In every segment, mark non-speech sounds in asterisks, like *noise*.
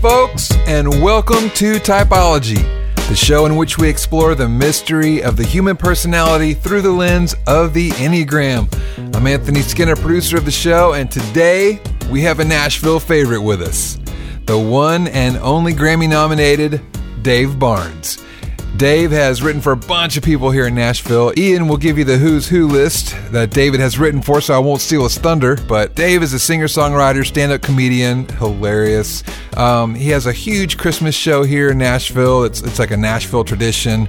Folks, and welcome to Typology, the show in which we explore the mystery of the human personality through the lens of the Enneagram. I'm Anthony Skinner, producer of the show, and today we have a Nashville favorite with us the one and only Grammy nominated Dave Barnes. Dave has written for a bunch of people here in Nashville. Ian will give you the who's who list that David has written for, so I won't steal his thunder. But Dave is a singer songwriter, stand up comedian, hilarious. Um, he has a huge Christmas show here in Nashville. It's, it's like a Nashville tradition.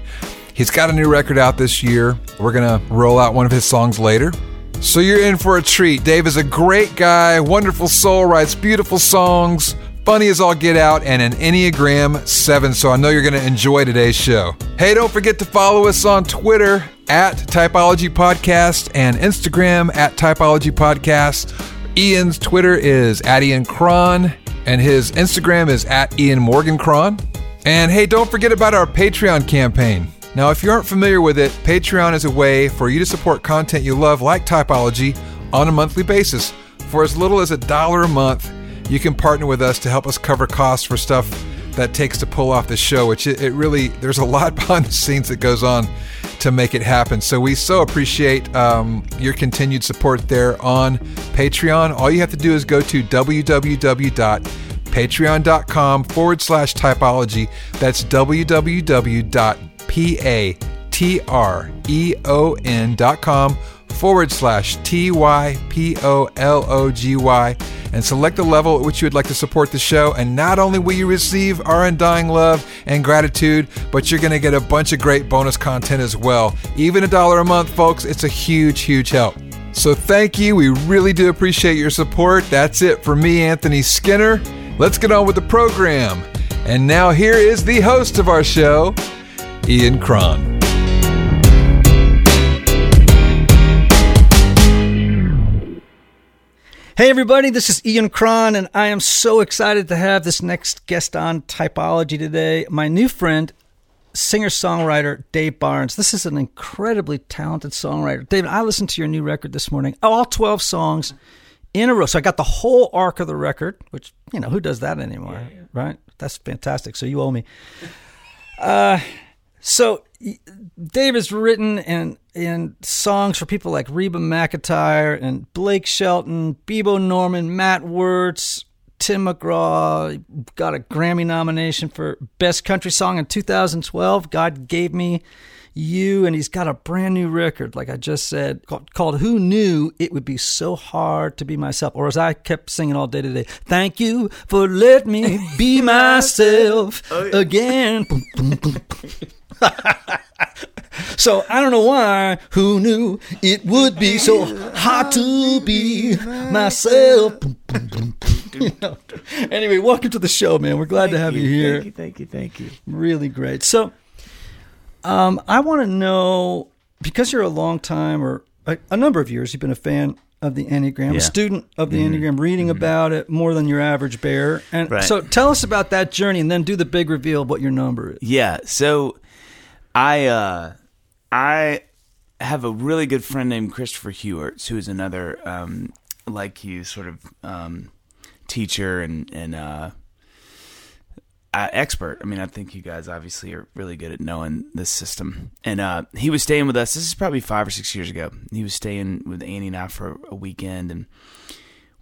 He's got a new record out this year. We're going to roll out one of his songs later. So you're in for a treat. Dave is a great guy, wonderful soul, writes beautiful songs funny as all get out, and an Enneagram 7. So I know you're going to enjoy today's show. Hey, don't forget to follow us on Twitter at Typology Podcast and Instagram at Typology Podcast. Ian's Twitter is at Ian Cron, and his Instagram is at Ian Morgan Cron. And hey, don't forget about our Patreon campaign. Now, if you aren't familiar with it, Patreon is a way for you to support content you love, like Typology, on a monthly basis. For as little as a dollar a month, you can partner with us to help us cover costs for stuff that takes to pull off the show, which it, it, really, there's a *laughs* lot behind the scenes that goes on to make it happen. So we so appreciate um, your continued support there on Patreon. All you have to do is go to www.patreon.com forward slash typology. That's www.patreon.com forward slash T Y P O L O G Y and select the level at which you would like to support the show. And not only will you receive our undying love and gratitude, but you're going to get a bunch of great bonus content as well. Even a dollar a month, folks, it's a huge, huge help. So thank you. We really do appreciate your support. That's it for me, Anthony Skinner. Let's get on with the program. And now here is the host of our show, Ian Cron. Hey, everybody, this is Ian Cron, and I am so excited to have this next guest on Typology today. My new friend, singer songwriter Dave Barnes. This is an incredibly talented songwriter. David, I listened to your new record this morning, all 12 songs in a row. So I got the whole arc of the record, which, you know, who does that anymore, yeah, yeah. right? That's fantastic. So you owe me. Uh, so Dave has written and in songs for people like Reba McEntire and Blake Shelton, Bebo Norman, Matt Wertz, Tim McGraw. Got a Grammy nomination for Best Country Song in 2012. God gave me you, and he's got a brand new record, like I just said, called, called Who Knew It Would Be So Hard to Be Myself? Or as I kept singing all day today, Thank you for letting me be *laughs* myself oh, yeah. again. *laughs* *laughs* so I don't know why. Who knew it would be so hard to be myself? you *laughs* know. Anyway, welcome to the show, man. We're glad thank to have you, you here. Thank you, thank you, thank you. Really great. So, um, I want to know because you're a long time or a, a, number of years, you've been a fan of the Enneagram, yeah. a student of the mm-hmm. Enneagram, reading mm-hmm. about it more than your average bear. And right. so, tell us about that journey, and then do the big reveal of what your number is. Yeah. So, I uh, I have a really good friend named Christopher Heuertz, who is another um, like you sort of um, teacher and and uh, uh, expert. I mean, I think you guys obviously are really good at knowing this system. And uh, he was staying with us. This is probably five or six years ago. He was staying with Annie and I for a weekend, and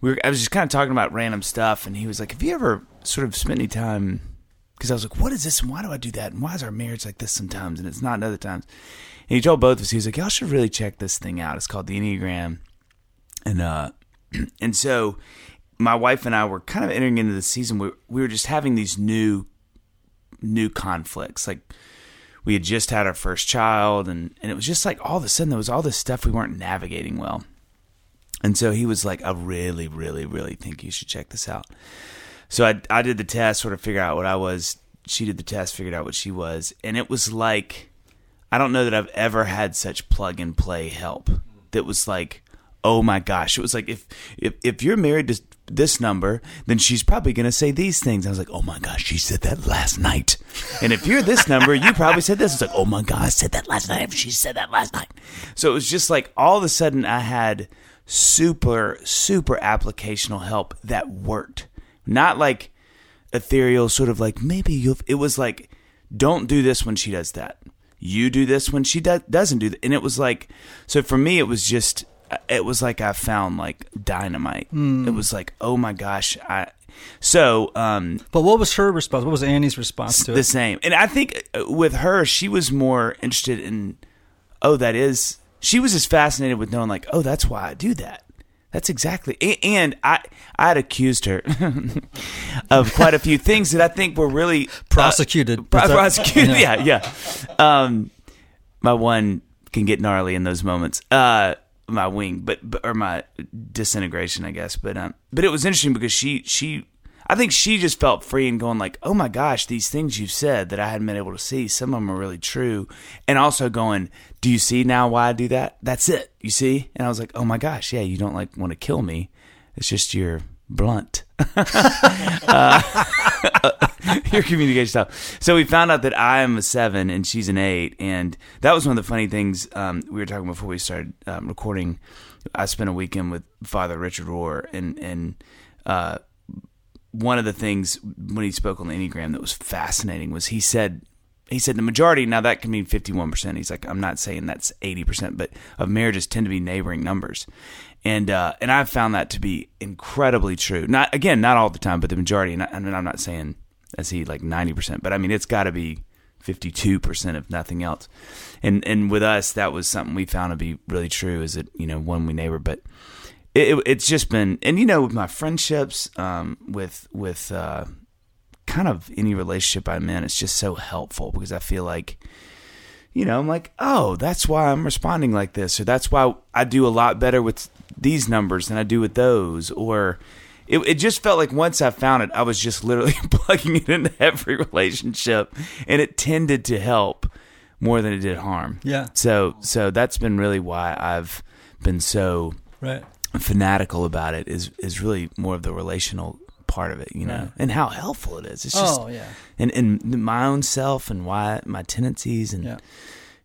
we were. I was just kind of talking about random stuff, and he was like, "Have you ever sort of spent any time?" Because I was like, what is this and why do I do that? And why is our marriage like this sometimes and it's not other times? And he told both of us, he was like, y'all should really check this thing out. It's called the Enneagram. And, uh, *clears throat* and so my wife and I were kind of entering into the season where we were just having these new, new conflicts. Like we had just had our first child and, and it was just like all of a sudden there was all this stuff we weren't navigating well. And so he was like, I really, really, really think you should check this out. So I, I did the test, sort of figure out what I was. She did the test, figured out what she was. And it was like, I don't know that I've ever had such plug and play help that was like, oh my gosh. It was like, if, if, if you're married to this number, then she's probably going to say these things. I was like, oh my gosh, she said that last night. And if you're this number, you probably said this. It's like, oh my God, I said that last night. She said that last night. So it was just like all of a sudden I had super, super applicational help that worked. Not like ethereal, sort of like maybe you'll, it was like, don't do this when she does that. You do this when she do, doesn't do that. And it was like, so for me, it was just, it was like I found like dynamite. It was like, oh my gosh, I. So, um, But what was her response? What was Annie's response to the it? same. And I think uh, with her, she was more interested in, oh, that is. She was just fascinated with knowing, like, oh, that's why I do that. That's exactly. And I, I had accused her *laughs* of quite a few things that I think were really uh, Prosecuted. pro- prosecuted. Yeah, yeah. Um, my one can get gnarly in those moments. Uh, my wing, but, but or my disintegration, I guess. But um, but it was interesting because she she. I think she just felt free and going like, "Oh my gosh, these things you've said that I hadn't been able to see, some of them are really true." And also going, "Do you see now why I do that? That's it. You see?" And I was like, "Oh my gosh, yeah, you don't like want to kill me. It's just you're blunt." *laughs* *laughs* your communication style. So we found out that I am a seven and she's an eight, and that was one of the funny things um, we were talking before we started um, recording. I spent a weekend with Father Richard Rohr, and and uh, one of the things when he spoke on the Enneagram that was fascinating was he said he said the majority now that can mean 51% he's like i'm not saying that's 80% but of marriages tend to be neighboring numbers. And uh, and i've found that to be incredibly true. Not again not all the time but the majority and I, I mean, i'm not saying as he like 90% but i mean it's got to be 52% if nothing else. And and with us that was something we found to be really true is that you know one we neighbor but it, it, it's just been and you know with my friendships um, with with uh, kind of any relationship I'm in, it's just so helpful because I feel like, you know, I'm like, oh, that's why I'm responding like this, or that's why I do a lot better with these numbers than I do with those, or it, it just felt like once I found it, I was just literally *laughs* plugging it into every relationship, and it tended to help more than it did harm. Yeah. So, so that's been really why I've been so Right. Fanatical about it. Is is really more of the relational part of it, you know, Right. and how helpful it is. It's just Oh yeah. and and my own self and why my tendencies and Yeah.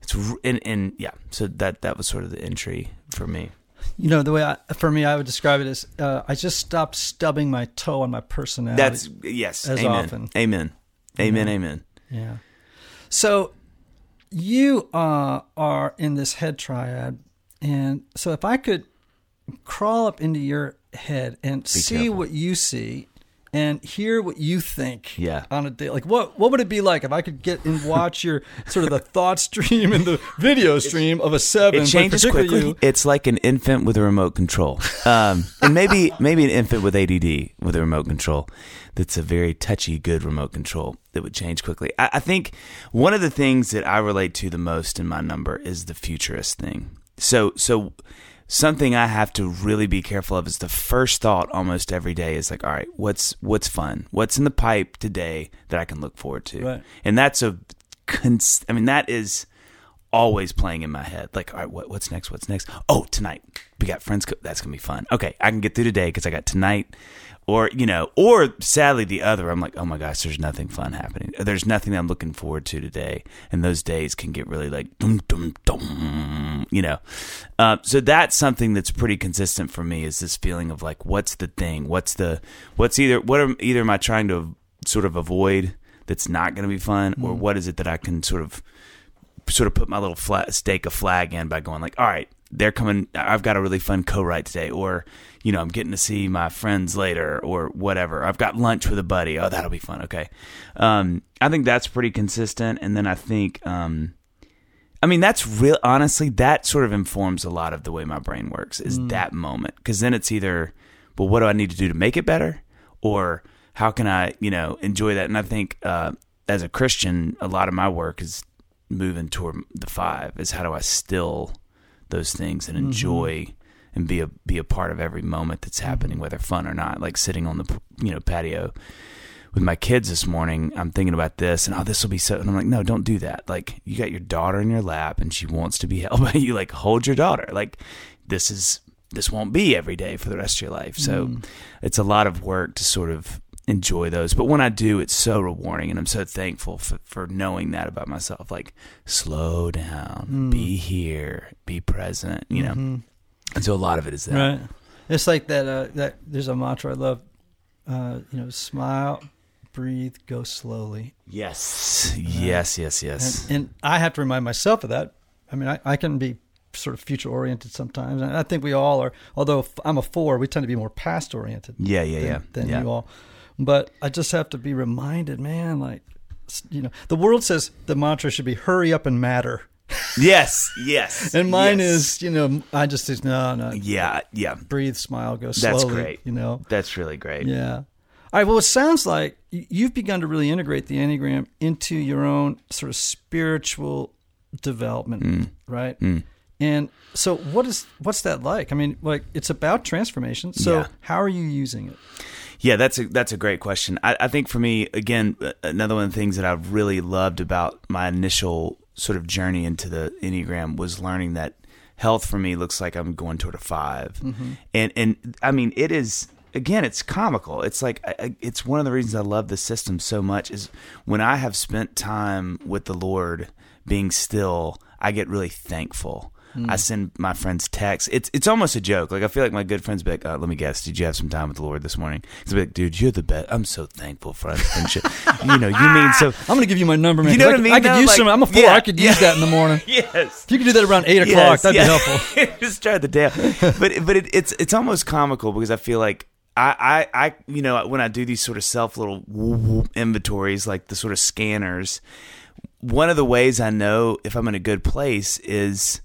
it's and and yeah. So that that was sort of the entry for me. You know the way I, for me, I would describe it as uh, I just stopped stubbing my toe on my personality. That's yes. As amen. often. Amen. Amen. Amen. Yeah. So you uh, are in this head triad, and so if I could crawl up into your head and see careful. what you see and hear what you think Yeah. on a day like what what would it be like if I could get and watch your sort of the thought stream and the video stream of a seven It changes quickly. you. It's like an infant with a remote control, um, and maybe maybe an infant with ADD with a remote control. That's a very touchy, good remote control that would change quickly. I, I think one of the things that I relate to the most in my number is the futurist thing. So so something I have to really be careful of is the first thought almost every day is like, all right, what's what's fun? What's in the pipe today that I can look forward to? Right. And that's a cons- I mean that is always playing in my head. Like, all right, what, what's next? What's next? Oh, tonight we got friends. Co- that's gonna be fun. Okay, I can get through today because I got tonight. Or you know, or sadly the other. I'm like, oh my gosh, there's nothing fun happening. There's nothing I'm looking forward to today, and those days can get really like dum dum dum. You know, uh, so that's something that's pretty consistent for me. Is this feeling of like, what's the thing? What's the what's either what am either am I trying to sort of avoid that's not going to be fun, or what is it that I can sort of sort of put my little flag, stake a flag in by going like, all right, they're coming. I've got a really fun co-write today, or you know, I'm getting to see my friends later, or whatever. I've got lunch with a buddy. Oh, that'll be fun. Okay, um, I think that's pretty consistent. And then I think, um, I mean, that's real. Honestly, that sort of informs a lot of the way my brain works. Is that moment because then it's either, well, what do I need to do to make it better, or how can I, you know, enjoy that? And I think uh, as a Christian, a lot of my work is moving toward the five is how do I still those things and enjoy and be a be a part of every moment that's Mm-hmm. happening, whether fun or not. Like sitting on the you know patio with my kids this morning, I'm thinking about this and oh, this will be so. And I'm like, no, don't do that. Like you got your daughter in your lap and she wants to be *laughs* held by you. Like hold your daughter. Like this is this won't be every day for the rest of your life. So Mm. it's a lot of work to sort of enjoy those. But when I do, it's so rewarding, and I'm so thankful for, for knowing that about myself. Like slow down, Mm. be here, be present. You know. And so a lot of it is that. Mm-hmm. Right. It's like that. Uh, that there's a mantra I love. Uh, you know, smile, breathe, go slowly. Yes, yes, yes, yes. And, and I have to remind myself of that. I mean, I, I can be sort of future oriented sometimes, and I think we all are. Although I'm a four, we tend to be more past oriented. yeah, yeah, yeah. than, than yeah. you all. But I just have to be reminded, man. Like, you know, the world says the mantra should be "hurry up and matter," Yes, yes. *laughs* and mine yes. is, you know, I just say no, no, Yeah, yeah. breathe, smile, go slowly. That's great. You know, That's really great. Yeah. All right. Well, it sounds like you've begun to really integrate the Enneagram into your own sort of spiritual development, Mm. right? And so, what is what's that like? I mean, like it's about transformation. So, Yeah. how are you using it? Yeah, that's a that's a great question. I, I think for me, again, another one of the things that I've really loved about my initial sort of journey into the Enneagram was learning that health for me looks like I'm going toward a 5 mm-hmm. and and I mean it is again it's comical. It's like I- it's one of the reasons I love the system so much is when I have spent time with the Lord, being still, I get really thankful. I send my friends texts. It's it's almost a joke. Like I feel like my good friends be like, uh, "Let me guess, did you have some time with the Lord this morning?" Because like, "Dude, you're the best. I'm so thankful for our friendship. you know, you mean so." *laughs* I'm going to give you my number, man. You know what I could- mean, I could use Like, some. I'm a four. yeah, I could yeah. use that in the morning. *laughs* Yes. If you could do that around eight o'clock, Yes, that'd be helpful. *laughs* Just start the day. out. But but it, it's it's almost comical because I feel like I, I I you know when I do these sort of self little whoop, whoop inventories like the sort of scanners, one of the ways I know if I'm in a good place is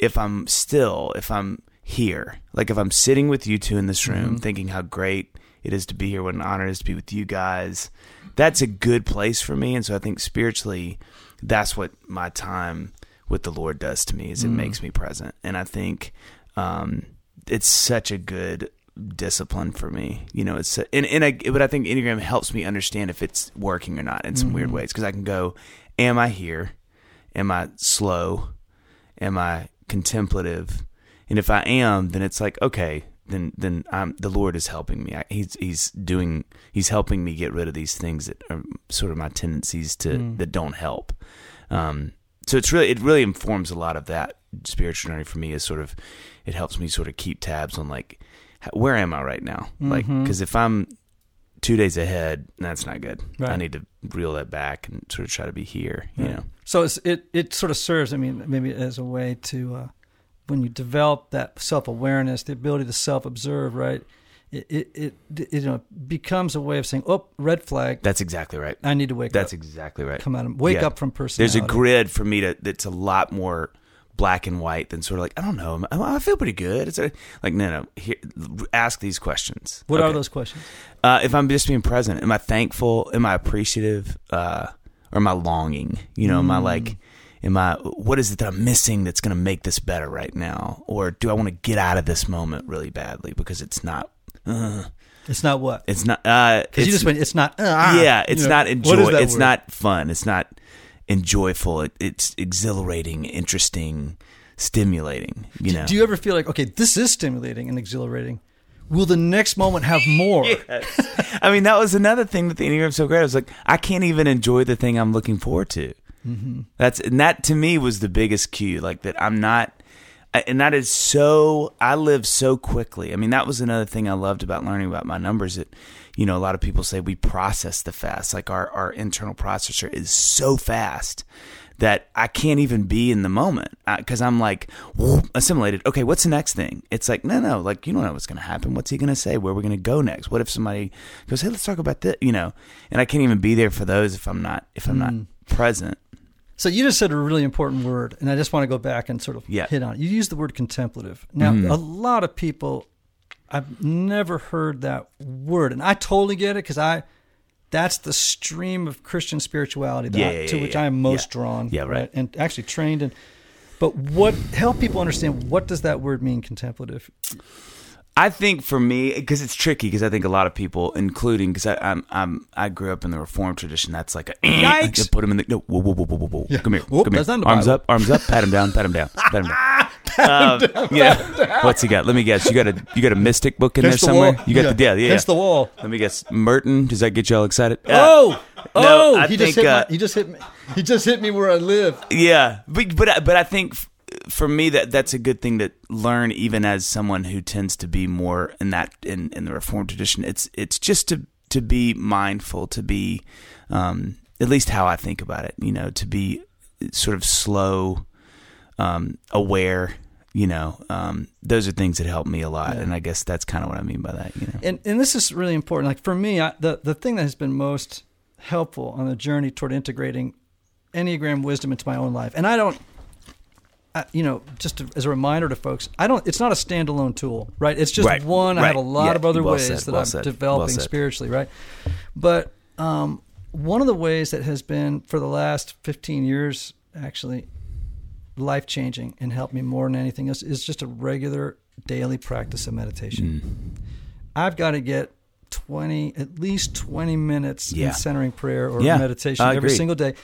if I'm still, if I'm here, like if I'm sitting with you two in this room, mm-hmm. thinking how great it is to be here, what an honor it is to be with you guys. That's a good place for me, and so I think spiritually, that's what my time with the Lord does to me is it mm. makes me present, and I think um, it's such a good discipline for me. You know, it's and and I but I think Enneagram helps me understand if it's working or not in some weird mm-hmm. ways because I can go, am I here? Am I slow? Am I contemplative? And if I am, then it's like okay, then then I'm the Lord is helping me. I, he's he's doing he's helping me get rid of these things that are sort of my tendencies to that don't help. Um, so it's really it really informs a lot of that spiritual journey for me. Is sort of it helps me sort of keep tabs on like where am I right now? Like because if I'm two days ahead, that's not good. I need to reel that back and sort of try to be here. You know. So it's, it it sort of serves. I mean, maybe as a way to uh, when you develop that self awareness, the ability to self observe, right? It, it it it you know becomes a way of saying, "Oh, red flag. That's exactly right. I need to wake up. That's up. exactly right. Come out and wake Yeah. up from perseverance. There's a grid for me to that's a lot more black and white than sort of like I don't know. I I feel pretty good. It's a, like no, no. Here, ask these questions. What are those questions? Uh, if I'm just being present, am I thankful? Am I appreciative? Uh, or am I longing? You know, am I like, am I? What is it that I'm missing that's going to make this better right now? Or do I want to get out of this moment really badly because it's not? Uh, It's not what it's not. Uh, because you just went. It's not. Uh, yeah, it's you know, not enjoy. It's word? not fun. It's not enjoyable. It, it's exhilarating, interesting, stimulating. You know. Do you ever feel like okay, this is stimulating and exhilarating? Will the next moment have more? *laughs* I mean, that was another thing that the Enneagram's so great. I was like, I can't even enjoy the thing I'm looking forward to. Mm-hmm. That's and that to me was the biggest cue, like that I'm not, and that is so. I live so quickly. I mean, that was another thing I loved about learning about my numbers. That you know, a lot of people say we process the fast. Like our our internal processor is so fast that I can't even be in the moment because I'm like whoop, assimilated. Okay, what's the next thing? It's like no, no, like you don't know what's going to happen. What's he going to say? Where we're going to go next? What if somebody goes, hey, let's talk about this? You know, and I can't even be there for those if I'm not if I'm not present. So you just said a really important word, and I just want to go back and sort of Yeah. hit on it. You used the word contemplative. Now, Mm. a lot of people, I've never heard that word, and I totally get it because I, that's the stream of Christian spirituality that Yeah, I- yeah, to yeah, which yeah. I am most Yeah. drawn. Yeah, right. And actually trained in. But what help people understand what does that word mean contemplative? I think for me, because it's tricky, because I think a lot of people, including because I'm, I'm, I grew up in the Reformed tradition. That's like a *clears throat* Yikes. You put him in the no. Whoa, whoa, whoa, whoa, whoa, whoa. Come here, Whoop, come here. that's not in the arms Bible. up, arms up. Pat him down, pat him down, pat him down. *laughs* Um, *laughs* yeah. What's he got? Let me guess. You got a you got a mystic book in Against there the somewhere. wall. You got the yeah, yeah. Against the wall. Let me guess. Merton. Does that get y'all excited? Oh, oh! I he think, just hit uh, my, he just hit me. He just hit me where I live. Yeah, but but I- but I think f- for me that that's a good thing to learn, even as someone who tends to be more in that in, in the Reformed tradition. It's it's just to to be mindful, to be um, at least how I think about it. You know, to be sort of slow, um, aware. You know, um, those are things that help me a lot, and I guess that's kind of what I mean by that. You know, And and this is really important. Like for me, I, the the thing that has been most helpful on the journey toward integrating Enneagram wisdom into my own life, and I don't. I, you know, just to, as a reminder to folks, I don't. It's not a standalone tool, right? It's just Right, one. I have a lot Yeah, of other well ways said, that well I'm said, developing well spiritually, right? But um, one of the ways that has been for the last 15 years, actually, life changing and helped me more than anything else is just a regular daily practice of meditation. Mm. I've got to get 20, at least 20 minutes Yeah. in centering prayer or Yeah, meditation I every agree. single day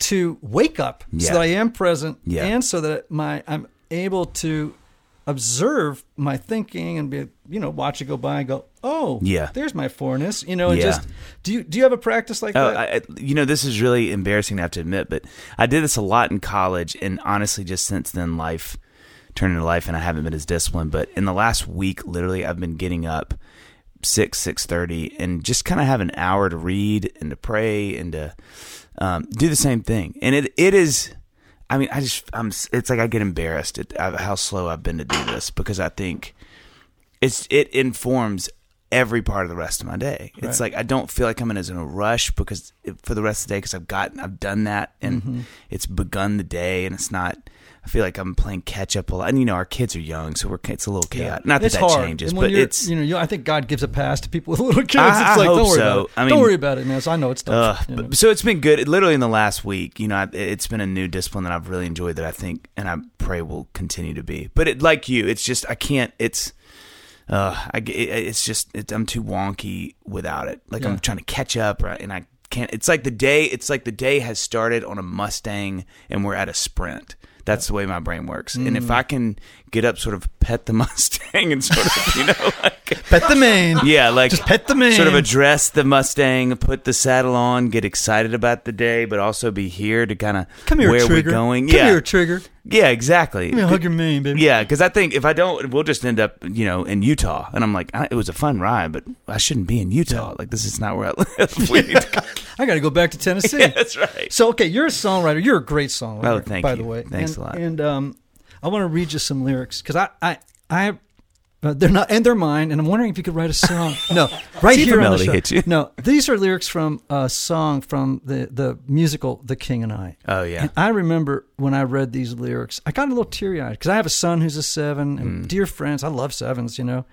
to wake up Yeah. so that I am present and so that my I'm able to observe my thinking and be you know watch it go by and go oh Yeah. there's my fourness you know and Yeah. just do you do you have a practice like Oh, that I, you know, this is really embarrassing to have to admit, but I did this a lot in college, and honestly, just since then, life turned into life, and I haven't been as disciplined. But in the last week, literally, I've been getting up six six thirty, and just kind of have an hour to read and to pray and to um, do the same thing. And it it is. I mean, I just I'm. It's like I get embarrassed at how slow I've been to do this because I think it's it informs every part of the rest of my day. It's like I don't feel like I'm in as in a rush because for the rest of the day because I've gotten I've done that and Mm-hmm. it's begun the day and it's not. I feel like I'm playing catch up a lot. And you know, our kids are young, so we're it's a little chaotic. Not that it's that hard. changes, but it's you know I think God gives a pass to people with *laughs* little kids. I- it's like don't worry so. about it. I don't worry about it, man. So I know it's Ugh, tough. know. but, so it's been good. Literally in the last week, you know, I, it's been a new discipline that I've really enjoyed. That I think, and I pray will continue to be. But it, like you, it's just I can't. It's, uh, I, it, it's just it, I'm too wonky without it. Like Yeah. I'm trying to catch up, right? And I can't. It's like the day. It's like the day has started on a Mustang, and we're at a sprint. That's the way my brain works. And Mm. if I can get up, sort of pet the *laughs* Mustang, and sort of, you know, *laughs* like pet the mane. yeah, like Just pet the mane. Sort of address the Mustang, put the saddle on, get excited about the day, but also be here to kind of Come here, where Trigger. we going. Come yeah, here, Trigger. yeah, exactly. A hug your mane, baby. Yeah, because I think if I don't, we'll just end up, you know, in Utah. And I'm like, it was a fun ride, but I shouldn't be in Utah. Like this is not where I *laughs* live. We need to- I got to go back to Tennessee. yeah, that's right. So okay, you're a songwriter. You're a great songwriter. Oh, thank by you. the way. Thanks and, a lot. And um, I want to read you some lyrics because I I I. Uh, they're not, and they're mine. And I'm wondering if you could write a song. *laughs* No, right See here on the show. hits you. No, these are lyrics from a song from the the musical The King and I. Oh yeah. And I remember when I read these lyrics, I got a little teary eyed because I have a son who's a seven, Mm. and dear friends, I love sevens. You know.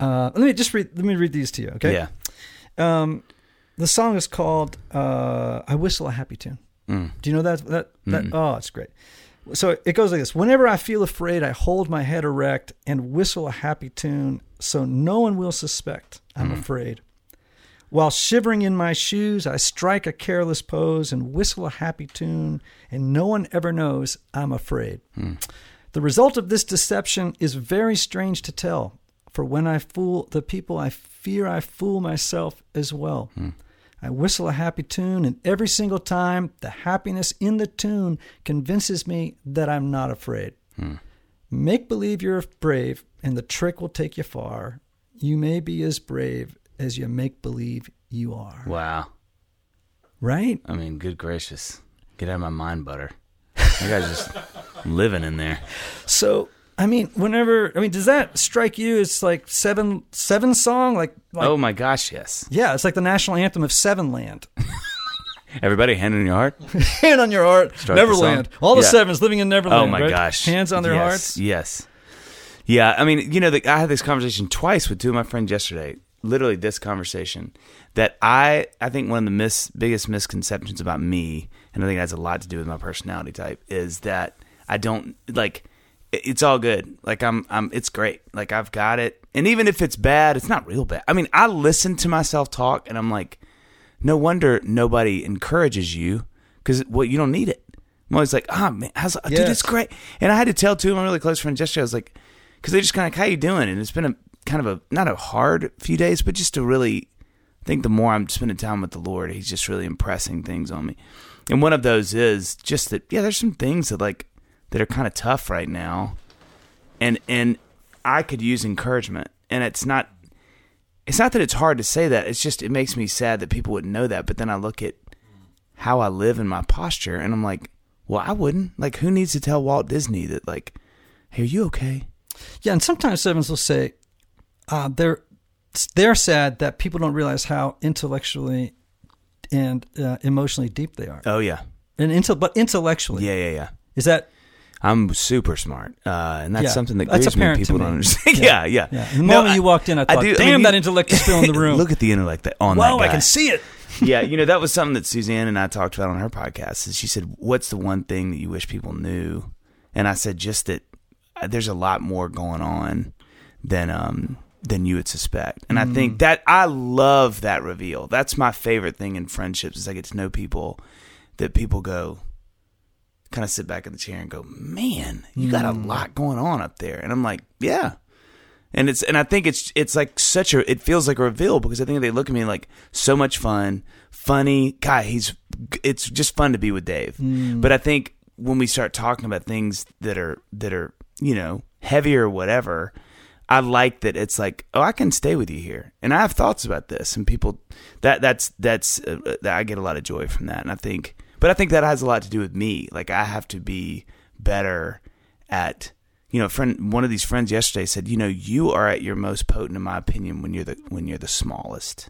Uh, let me just read. Let me read these to you. Okay. Yeah. Um, the song is called uh, "I Whistle a Happy Tune." Mm. Do you know that? That, that oh, it's great. So it goes like this: Whenever I feel afraid, I hold my head erect and whistle a happy tune, so no one will suspect I'm mm-hmm. afraid. While shivering in my shoes, I strike a careless pose and whistle a happy tune, and no one ever knows I'm afraid. Hmm. The result of this deception is very strange to tell, for when I fool the people, I fear I fool myself as well. Hmm. I whistle a happy tune, and every single time, the happiness in the tune convinces me that I'm not afraid. Hmm. Make believe you're brave, and the trick will take you far. You may be as brave as you make believe you are. Wow. Right? I mean, good gracious, get out of my mind, butter. You guys just *laughs* living in there. So, I mean, whenever I mean, does that strike you as like seven seven song? Like, like oh my gosh, yes. yeah, it's like the national anthem of Seven Land. *laughs* Everybody, hand on your heart. *laughs* Hand on your heart, Start the Neverland. song. All the Yeah. sevens living in Neverland. Oh my right? gosh! Hands on their yes, hearts. Yes. Yeah, I mean, you know, the, I had this conversation twice with two of my friends yesterday. Literally, this conversation that I I think one of the mis, biggest misconceptions about me, and I think it has a lot to do with my personality type, is that I don't like it's all good. Like I'm I'm it's great. Like I've got it. And even if it's bad, it's not real bad. I mean, I listen to myself talk and I'm like, no wonder nobody encourages you cuz well you don't need it. I'm always like, "Ah, man, how's dude, Yes. it's great." And I had to tell two of my really close friends yesterday I was like cuz they just kind of how you doing? And it's been a kind of a not a hard few days, but just a really I think the more I'm spending time with the Lord, He's just really impressing things on me. And one of those is just that, yeah, there's some things that like that are kind of tough right now, and and I could use encouragement. And it's not, it's not that it's hard to say that. It's just it makes me sad that people wouldn't know that. But then I look at how I live in my posture, and I'm like, well, I wouldn't. Like, who needs to tell Walt Disney that like, hey, are you okay? Yeah, and sometimes servants will say uh, they're they're sad that people don't realize how intellectually and uh, emotionally deep they are. Oh yeah, And intel, but intellectually, yeah, yeah, yeah. is that I'm super smart, uh, and that's Yeah, something that that's apparent People don't understand. *laughs* Yeah. yeah, yeah. the No, moment I- you walked in, I thought, do- I "Damn, mean, that intellect is still in the *laughs* room." Look at the intellect that on wow, that I can see it. *laughs* yeah, you know that was something that Suzanne and I talked about on her podcast. Is she said, "What's the one thing that you wish people knew?" And I said, "Just that uh, there's a lot more going on than um than you would suspect." And I think that I love that reveal. That's my favorite thing in friendships is I get to know people that people go kind of sit back in the chair and go, "Man, you got a lot going on up there." And I'm like, "Yeah." and it's and I think it's it's like such a it feels like a reveal because I think they look at me like so much fun, funny guy. He's it's just fun to be with Dave. But I think when we start talking about things that are that are you know heavier or whatever, I like that it's like oh I can stay with you here and I have thoughts about this and people that that's that's uh, I get a lot of joy from that and I think but I think that has a lot to do with me like I have to be better at you know, friend, one of these friends yesterday said, you know, you are at your most potent, in my opinion, when you're the when you're the smallest.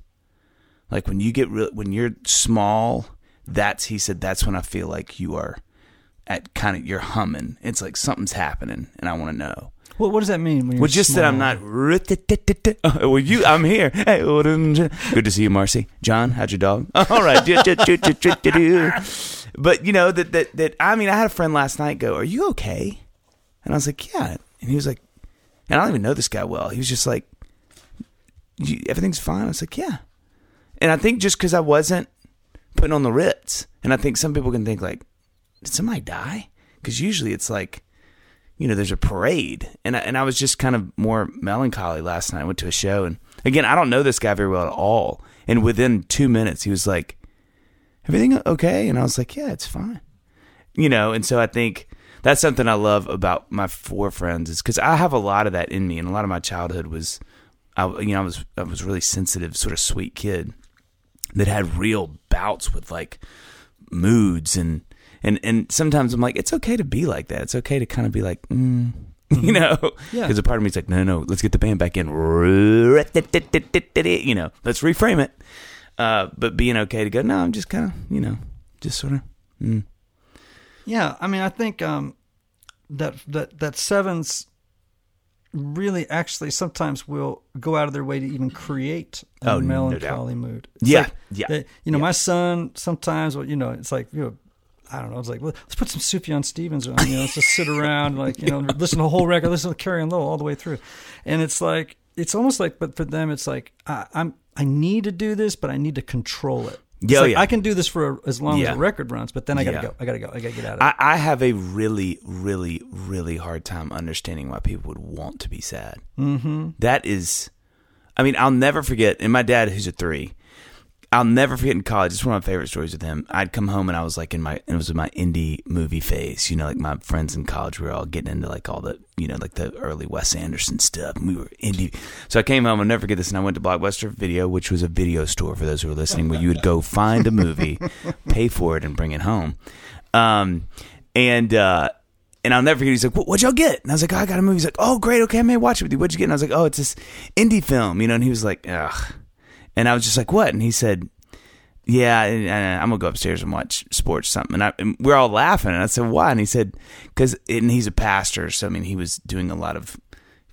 Like when you get real, when you're small, that's he said that's when I feel like you are at kind of you're humming. It's like something's happening, and I want to know. What, what does that mean? When you're Well, just that I'm not. Oh, well, you, I'm here. Hey, good to see you, Marcy. John, how's your dog? *laughs* All right. But you know that that that I mean, I had a friend last night go, "Are you okay?" And I was like, "Yeah." And he was like, and I don't even know this guy well. He was just like, "Everything's fine." I was like, "Yeah." And I think just because I wasn't putting on the Ritz, and I think some people can think like, "Did somebody die?" Because usually it's like you know, there's a parade, and I, and I was just kind of more melancholy last night. I went to a show, and again, I don't know this guy very well at all. And within two minutes, he was like, "Everything okay?" And I was like, "Yeah, it's fine." You know, and so I think that's something I love about my four friends is because I have a lot of that in me, and a lot of my childhood was, I you know, I was I was really sensitive, sort of sweet kid that had real bouts with like moods and and and sometimes I'm like, it's okay to be like that. It's okay to kind of be like, mm, *laughs* you know, Yeah. Because a part of me's like, no, no, let's get the band back in. You know, let's reframe it. Uh, but being okay to go, no, I'm just kind of, you know, just sort of. Mm. Yeah, I mean, I think um, that that that sevens really actually sometimes will go out of their way to even create a Oh, no melancholy mood. It's Yeah, like yeah, they- you know, yeah. my son sometimes, well, you know, it's like you know. I don't know. It's like well, let's put some Sufjan Stevens on. You know, let's just sit *laughs* around, like you know, listen to the whole record, listen to Carrie and Lowell all the way through, and it's like it's almost like, but for them, it's like I, I'm I need to do this, but I need to control it. Yeah, like, yeah. I can do this for as long Yeah. as the record runs, but then I gotta Yeah. go. I gotta go. I gotta get out of it. I, I have a really, really, really hard time understanding why people would want to be sad. Mm-hmm. That is, I mean, I'll never forget. And my dad, who's a three, I'll never forget in college. It's one of my favorite stories with him. I'd come home and I was like in my, it was in my indie movie phase. You know, like my friends in college we were all getting into like all the, you know, like the early Wes Anderson stuff. And we were indie. So I came home. I'll never forget this. And I went to Blockbuster Video, which was a video store for those who are listening, where you would go find a movie, *laughs* pay for it, and bring it home. Um, and, uh, and I'll never forget. He's like, "What- "What'd y'all get?" And I was like, oh, "I got a movie." He's like, "Oh, great. Okay, I may watch it with you. What'd you get?" And I was like, "Oh, it's this indie film." You know. And he was like, "Ugh." And I was just like, "What?" And he said, "Yeah, I'm gonna go upstairs and watch sports or something." And, I, and we're all laughing. And I said, "Why?" And he said, "Because." And he's a pastor, so I mean, he was doing a lot of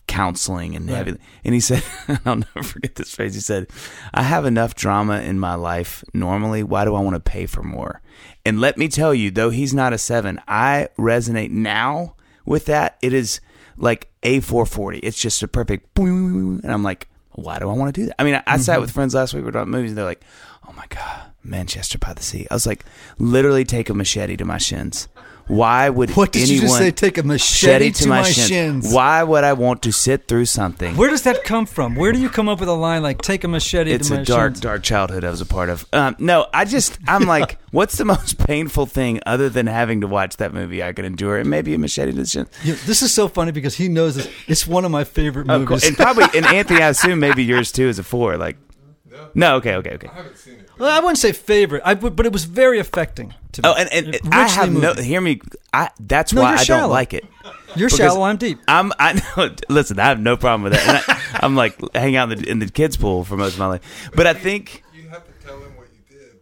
counseling and heavy. And he said, *laughs* I'll never forget this phrase. He said, "I have enough drama in my life normally. Why do I want to pay for more?" And let me tell you, though he's not a seven, I resonate now with that. It is like a 440. It's just a perfect, and I'm like, why do I want to do that? I mean, I, I sat mm-hmm. with friends last week. We were talking movies, and they're like, "Oh my god, Manchester by the Sea." I was like, literally take a machete to my shins. Why would What did anyone you just say? Take a machete to my shins. Why would I want to sit through something? Where does that come from? Where do you come up with a line like "take a machete it's to my a dark, shins"? dark childhood I was a part of. Um, no, I just, I'm like, *laughs* what's the most painful thing other than having to watch that movie I could endure? And maybe a machete to the chin. Yeah, this is so funny because he knows this. It's one of my favorite Of movies. course, and probably, and *laughs* Anthony, I assume maybe yours too is a four. Like, no, okay, okay, okay. Well, I wouldn't say favorite, I would, but it was very affecting to me. Oh, and, and I have no. Hear me. I. That's No, why I shallow. don't like it. You're because shallow. I'm deep. I'm. I know. *laughs* Listen, I have no problem with that. I, I'm like hang out in the, in the kids pool for most of my life. But I think You have to tell him what you did.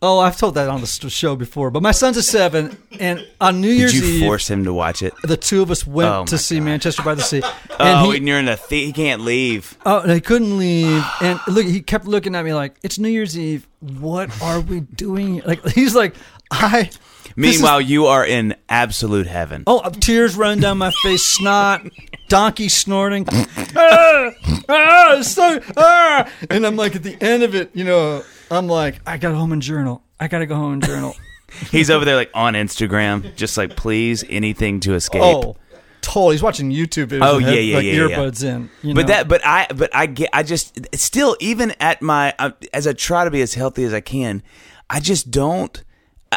Oh, I've told that on the show before. But my son's a seven, and on New did Year's you Eve, force him to watch it? the two of us went Oh, to see God. Manchester by the Sea. *laughs* And oh, he, and you're in a. The- he can't leave. Oh, and he couldn't leave. *sighs* And look, he kept looking at me like, "It's New Year's Eve. What are we doing?" Like he's like, "I." this is- Meanwhile, you are in absolute heaven. oh, uh, tears running down my face, snot, *laughs* donkey snorting, *laughs* ah, ah, so, ah. and I'm like, at the end of it, you know, I'm like, I got home and journal. I got to go home and journal. *laughs* He's over there like on Instagram, just like please anything to escape. oh, totally. He's watching YouTube videos. Oh, yeah, had, yeah, like yeah, yeah. earbuds in. You but that, but I, but I get, I just still, even at my, uh, as I try to be as healthy as I can, I just don't.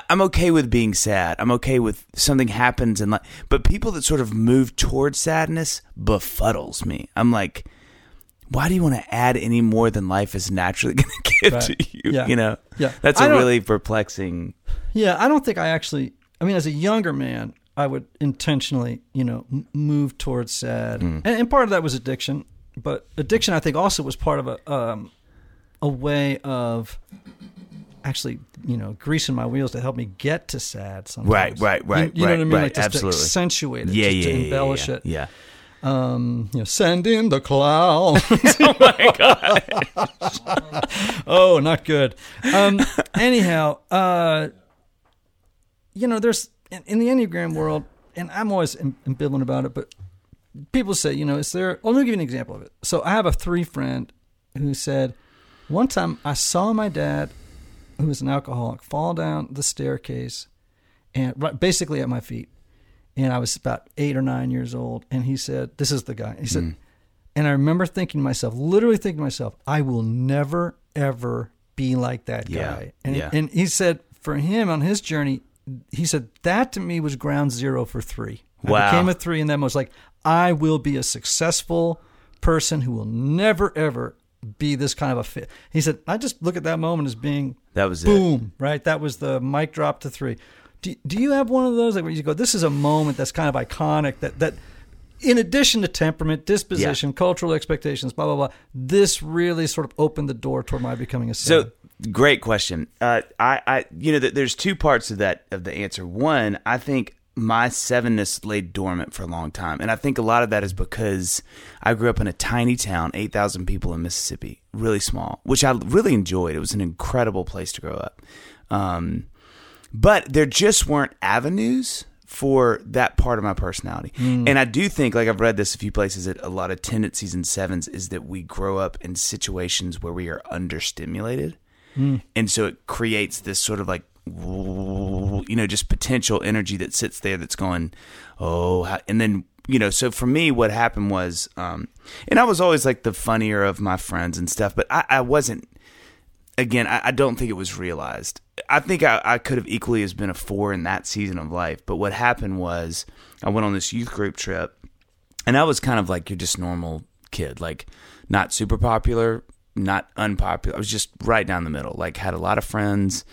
I'm okay with being sad. I'm okay with something happens and like, but people that sort of move towards sadness befuddles me. I'm like, why do you want to add any more than life is naturally *laughs* going to give Right. to you? Yeah. You know, Yeah. that's I a really perplexing. Yeah, I don't think I actually. I mean, as a younger man, I would intentionally, you know, m- move towards sad, Hmm. and, and part of that was addiction. But addiction, I think, also was part of a um, a way of actually, you know, greasing my wheels to help me get to sad. Sometimes. Right, right, right, You, you know what I mean? right, Like just absolutely. to accentuate it, Yeah, yeah, to yeah, yeah, embellish yeah, it. yeah. Um, you know, send in the clowns. *laughs* oh my *laughs* god! oh, not good. Um, anyhow, uh, you know, there's in, in the Enneagram world, and I'm always am- ambivalent about it, but people say, you know, is there? Well, let me give you an example of it. So I have a three friend who said, one time I saw my dad, who was an alcoholic, fall down the staircase, and right, basically at my feet and I was about eight or nine years old. And he said, "This is the guy." He said, mm. and I remember thinking to myself, literally thinking to myself, "I will never ever be like that Yeah, guy." And yeah. and he said, for him on his journey, he said that to me was ground zero for three. I Wow. became a three, and then was like, I will be a successful person who will never ever be this kind of a fit. He said, I just look at that moment as being That was it. boom, right? That was the mic drop to three. Do, do you have one of those like where you go, this is a moment that's kind of iconic that that in addition to temperament, disposition, cultural expectations, blah blah blah, this really sort of opened the door toward my becoming a So great question. Uh, I, I, you know, th- there's two parts of that of the answer. One, I think my sevenness laid dormant for a long time, and I think a lot of that is because I grew up in a tiny town, eight thousand people in Mississippi, really small, which I really enjoyed. It was an incredible place to grow up. Um, but there just weren't avenues for that part of my personality. And I do think, like I've read this a few places, that a lot of tendencies in sevens is that we grow up in situations where we are understimulated. And so it creates this sort of like, you know, just potential energy that sits there that's going, oh, and then, you know, so for me, what happened was, um, and I was always like the funnier of my friends and stuff, but I, I wasn't, again, I, I don't think it was realized. I think I, I could have equally as been a four in that season of life. But what happened was I went on this youth group trip, and I was kind of like your just normal kid, like not super popular, not unpopular. I was just right down the middle. Like had a lot of friends,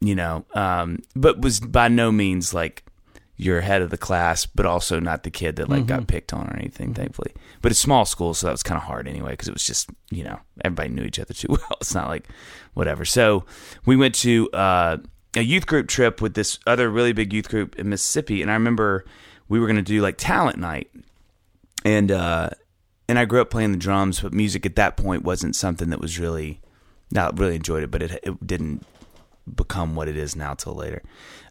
you know, um, but was by no means like you're head of the class, but also not the kid that like got picked on or anything. Thankfully, but it's small school, so that was kind of hard anyway because it was just you know everybody knew each other too *laughs* well. It's not like whatever. So we went to uh, a youth group trip with this other really big youth group in Mississippi, and I remember we were going to do like talent night, and uh, and I grew up playing the drums, but music at that point wasn't something that was really not really enjoyed it, but it it didn't become what it is now till later.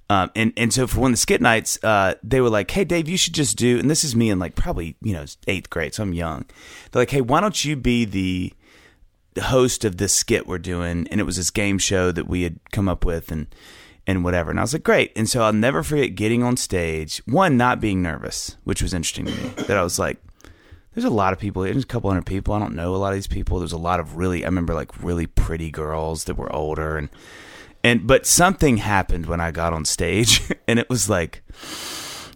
Um, and and so for one of the skit nights, uh, they were like, "Hey, Dave, you should just do." And this is me in like probably you know eighth grade, so I'm young. They're like, "Hey, why don't you be the host of this skit we're doing?" And it was this game show that we had come up with, and and whatever. And I was like, "Great!" And so I'll never forget getting on stage. One, not being nervous, which was interesting to me. *laughs* That I was like, there's a lot of people. There's a couple hundred people. I don't know a lot of these people. There's a lot of really. I remember like really pretty girls that were older and and but something happened when I got on stage, *laughs* and it was like,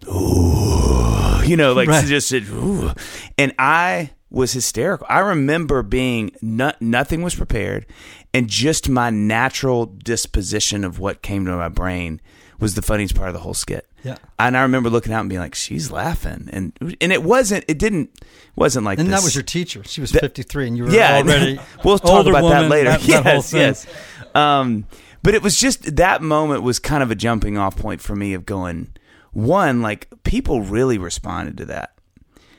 ooh, you know, like Right. just ooh, and I was hysterical. I remember being no, nothing was prepared, and just my natural disposition of what came to my brain was the funniest part of the whole skit. Yeah. And I remember looking out and being like, "She's laughing," and and it wasn't. It didn't. Wasn't like And this. that was your teacher. She was 53, and you were yeah, already. we'll talk about that later. That, yes, that yes. Um, but it was just that moment was kind of a jumping off point for me of going, one, like people really responded to that.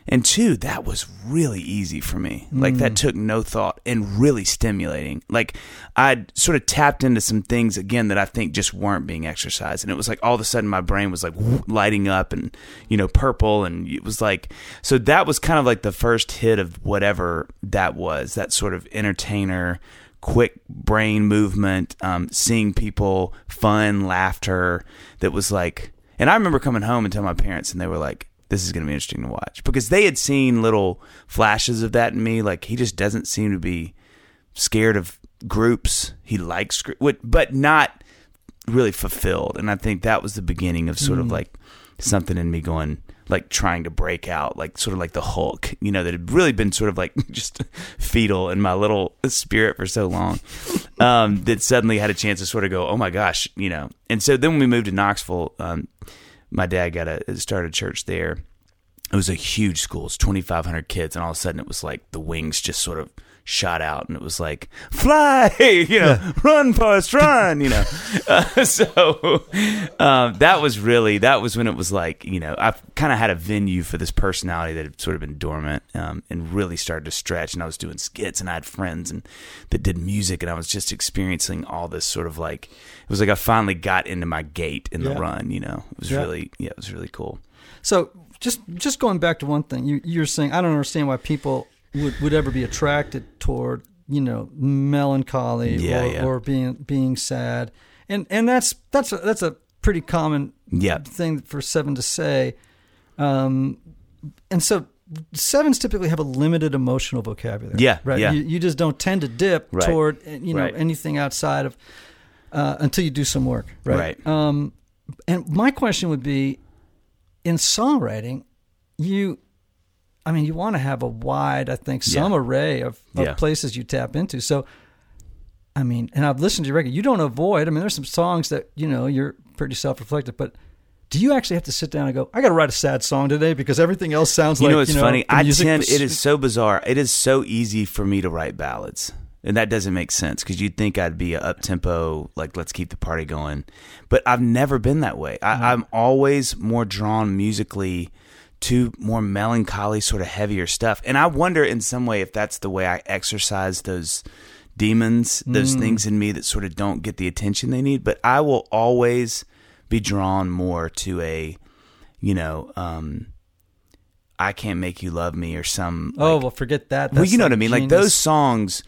And two, that was really easy for me. Like that mm. took no thought and really stimulating. Like I'd sort of tapped into some things again that I think just weren't being exercised. And it was like all of a sudden my brain was like lighting up and, you know, purple. And it was like, so that was kind of like the first hit of whatever that was, that sort of entertainer, quick brain movement, um, seeing people, fun, laughter that was like, and I remember coming home and telling my parents, and they were like, this is going to be interesting to watch because they had seen little flashes of that in me. Like, he just doesn't seem to be scared of groups. He likes, but not really fulfilled. And I think that was the beginning of sort of like something in me going, like trying to break out, like sort of like the Hulk, you know, that had really been sort of like *laughs* just fetal in my little spirit for so long. *laughs* Um, that suddenly had a chance to sort of go, oh my gosh, you know. And so then when we moved to Knoxville, um, my dad got a started a church there. It was a huge school, it's twenty five hundred kids, and all of a sudden it was like the wings just sort of shot out, and it was like fly, *laughs* you know, run, Forrest, run, you know. *laughs* Uh, so um, that was really that was when it was like you know I kind of had a venue for this personality that had sort of been dormant um, and really started to stretch, and I was doing skits, and I had friends and that did music, and I was just experiencing all this sort of like it was like I finally got into my gate in the run, you know. It was Yeah. really yeah, it was really cool. So just just going back to one thing, you you're saying I don't understand why people would, would ever be attracted toward you know melancholy Yeah, or, yeah. or being being sad, and and that's that's a, that's a pretty common Yeah. thing for seven to say, um, and so. Sevens typically have a limited emotional vocabulary. Yeah, right. yeah. You, you just don't tend to dip Right. toward uh, you know Right. anything outside of uh, until you do some work. Right. Right. Um, and my question would be, in songwriting, you, I mean, you want to have a wide, I think, some Yeah. array of, of Yeah. places you tap into. So, I mean, and I've listened to your record. You don't avoid. I mean, there's some songs that you know you're pretty self-reflective, but. Do you actually have to sit down and go? I got to write a sad song today because everything else sounds like You like know, it's you know, funny. I tend. was- It is so bizarre. It is so easy for me to write ballads, and that doesn't make sense because you'd think I'd be a up tempo, like let's keep the party going. But I've never been that way. I, I'm always more drawn musically to more melancholy, sort of heavier stuff. And I wonder, in some way, if that's the way I exercise those demons, those things in me that sort of don't get the attention they need. But I will always be drawn more to a, you know. um I can't make you love me or some Oh like- well, forget that. well you know what I like mean like those songs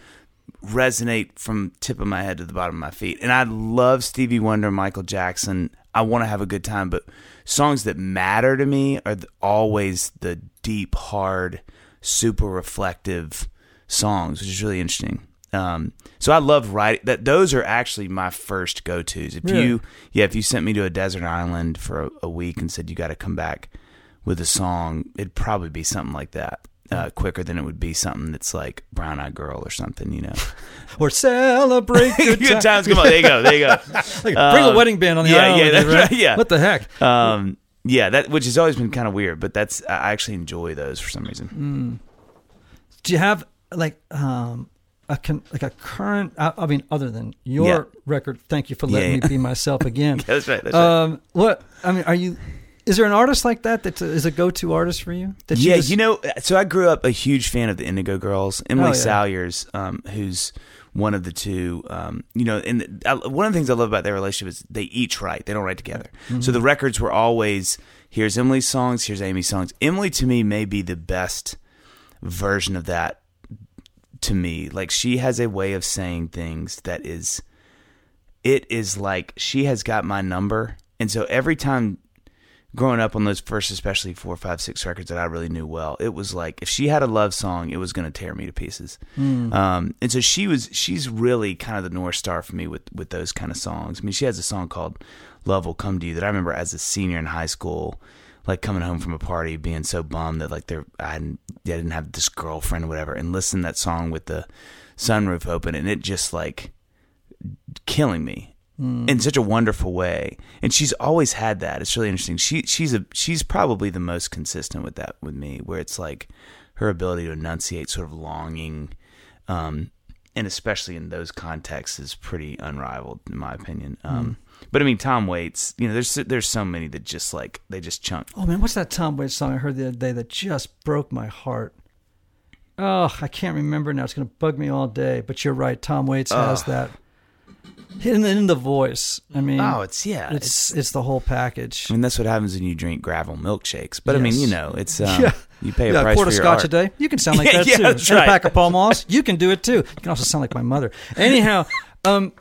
resonate from tip of my head to the bottom of my feet and I love Stevie Wonder Michael Jackson I want to have a good time but songs that matter to me are always the deep hard super reflective songs which is really interesting um, so I love writing that those are actually my first go-tos if Really? you yeah if you sent me to a desert island for a, a week and said you got to come back with a song, it'd probably be something like that. Uh, quicker than it would be something that's like Brown Eyed Girl or something, you know. *laughs* or celebrate *laughs* good, Good times. come on, there you go, there you go. *laughs* Like, bring a Um, wedding band on the yeah, island. yeah, that's right? yeah. What the heck? Um, yeah, that which has always been kind of weird, but that's I actually enjoy those for some reason. Do you have like um a con- like a current? I, I mean, other than your Yeah. record. Thank you for letting Yeah, me be myself again. Yeah, that's right. That's right. um, what I mean, are you Is there an artist like that that is a go-to artist for you? That yeah, just- you know, so I grew up a huge fan of the Indigo Girls. Emily Oh, yeah. Saliers, um, who's one of the two. Um, you know, and I, one of the things I love about their relationship is they each write; they don't write together. Mm-hmm. So the records were always here's Emily's songs, here's Amy's songs. Emily to me may be the best version of that. To me, like she has a way of saying things that is, it is like she has got my number, and so every time growing up on those first, especially four, five, six records that I really knew well, it was like if she had a love song, it was going to tear me to pieces. Um, and so she was, she's really kind of the north star for me with with those kind of songs. I mean, she has a song called "Love Will Come to You" that I remember as a senior in high school, like coming home from a party, being so bummed that like there I hadn't, I didn't have this girlfriend or whatever, and listen to that song with the sunroof open, and it just like killing me in such a wonderful way. And she's always had that. It's really interesting. She she's a she's probably the most consistent with that with me, where it's like her ability to enunciate sort of longing, um, and especially in those contexts is pretty unrivaled in my opinion. Um, But I mean, Tom Waits, you know, there's there's so many that just like they just chunk. Oh man, what's that Tom Waits song I heard the other day that just broke my heart? Oh, I can't remember now. It's going to bug me all day. But you're right. Tom Waits has that in, in the voice. I mean, Oh, it's yeah, it's it's the whole package. I mean, that's what happens when you drink gravel milkshakes. But I mean, Yes. you know, it's *laughs* um, Yeah. you pay a yeah, price quart for of your scotch art. a day. You can sound like Yeah, *laughs* that yeah, too. that's and right. a pack of Pall Malls. *laughs* You can do it too. You can also sound like my mother. Anyhow, um,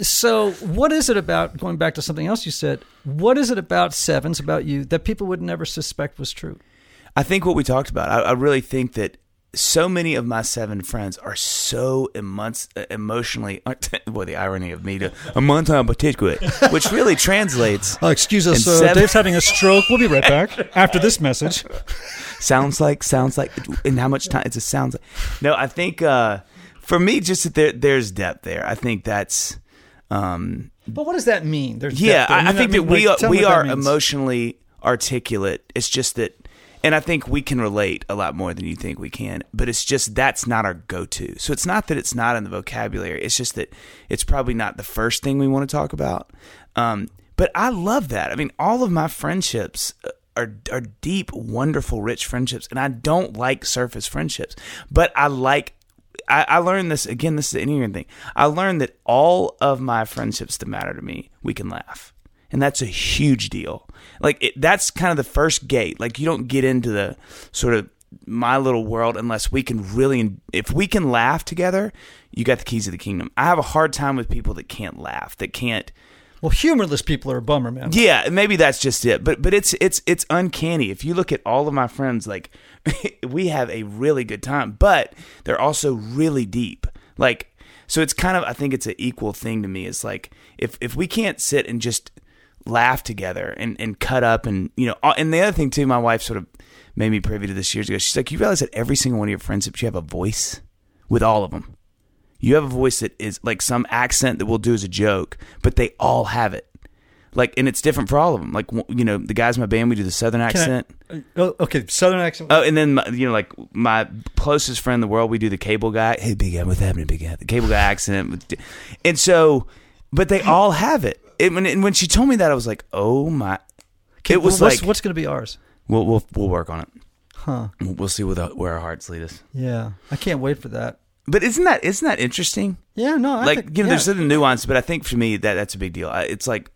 so what is it about going back to something else you said? What is it about sevens about you that people would never suspect was true? I think what we talked about. I, I really think that so many of my seven friends are so immense, uh, emotionally. *laughs* Boy, the irony of me to a month on particular, *laughs* which really translates. Uh, excuse us, uh, seven- Dave's having a stroke. We'll be right back after this message. sounds like sounds like and how much time it's a sounds like no i think uh for me just that there there's depth there i think that's um But what does that mean? There's yeah depth there. I, I mean, think mean, that we like, are we are emotionally articulate it's just that and I think we can relate a lot more than you think we can, but it's just that's not our go-to. So it's not that it's not in the vocabulary. It's just that it's probably not the first thing we want to talk about. Um, but I love that. I mean, all of my friendships uh, are are deep, wonderful, rich friendships, and I don't like surface friendships. But I like. I, learned this again. This is the Enneagram thing. I learned that all of my friendships that matter to me, we can laugh and that's a huge deal. Like it, that's kind of the first gate. Like you don't get into the sort of my little world unless we can really. If we can laugh together, you got the keys of the kingdom. I have a hard time with people that can't laugh, that can't. Well, humorless people are a bummer, man. Yeah, maybe that's just it. But but it's it's it's uncanny. If you look at all of my friends, like *laughs* we have a really good time, but they're also really deep. Like so, it's kind of I think it's an equal thing to me. It's like if if we can't sit and just laugh together and and cut up and you know uh, and the other thing too, my wife sort of made me privy to this years ago. She's like, you realize that every single one of your friendships, you have a voice with all of them. You have a voice that is like some accent that we'll do as a joke, but they all have it. Like, and it's different for all of them. Like, you know, the guys in my band, we do the southern Can I- accent. oh, okay, Southern accent. Oh, and then my, you know, like my closest friend in the world, we do the cable guy. Hey, big guy, what's happening, big guy? The cable guy accent, and so, but they all have it. It when, and when she told me that, I was like, oh my! it was what's, like what's going to be ours? we'll we'll we'll work on it. Huh? We'll, see where, the, where our hearts lead us. Yeah, I can't wait for that. But isn't that isn't that interesting? Yeah, no, I like think, you know, yeah. there's certain nuance, but I think for me that that's a big deal. I- It's like,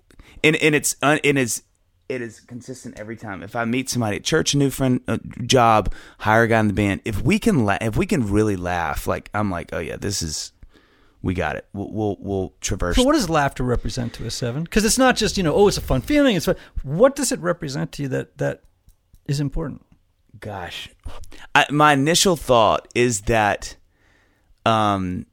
and and it's un, it is it is consistent every time. If I meet somebody at church, a new friend, a job, hire a guy in the band, if we can la- if we can really laugh, like I'm like, oh yeah, this is we got it. We'll we'll, we'll traverse. So, what does laughter represent to a seven? Because it's not just you know, oh, it's a fun feeling. It's fun. what does it represent to you that that is important? Gosh, I, my initial thought is that um,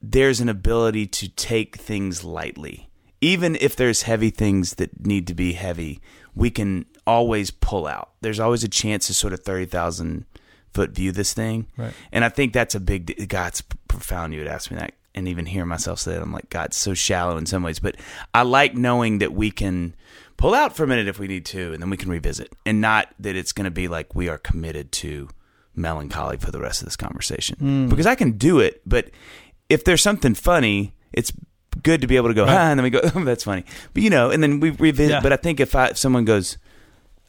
there's an ability to take things lightly, even if there's heavy things that need to be heavy. We can always pull out. There's always a chance to sort of thirty thousand foot view this thing, Right. and I think that's a big. d- God, it's profound. You would ask me that, and even hear myself say that, I'm like, God, it's so shallow in some ways. But I like knowing that we can pull out for a minute if we need to, and then we can revisit, and not that it's going to be like we are committed to melancholy for the rest of this conversation. Because I can do it, but if there's something funny, it's good to be able to go, ah, and then we go, oh, that's funny. But you know, and then we revisit. Yeah. But I think if I if someone goes,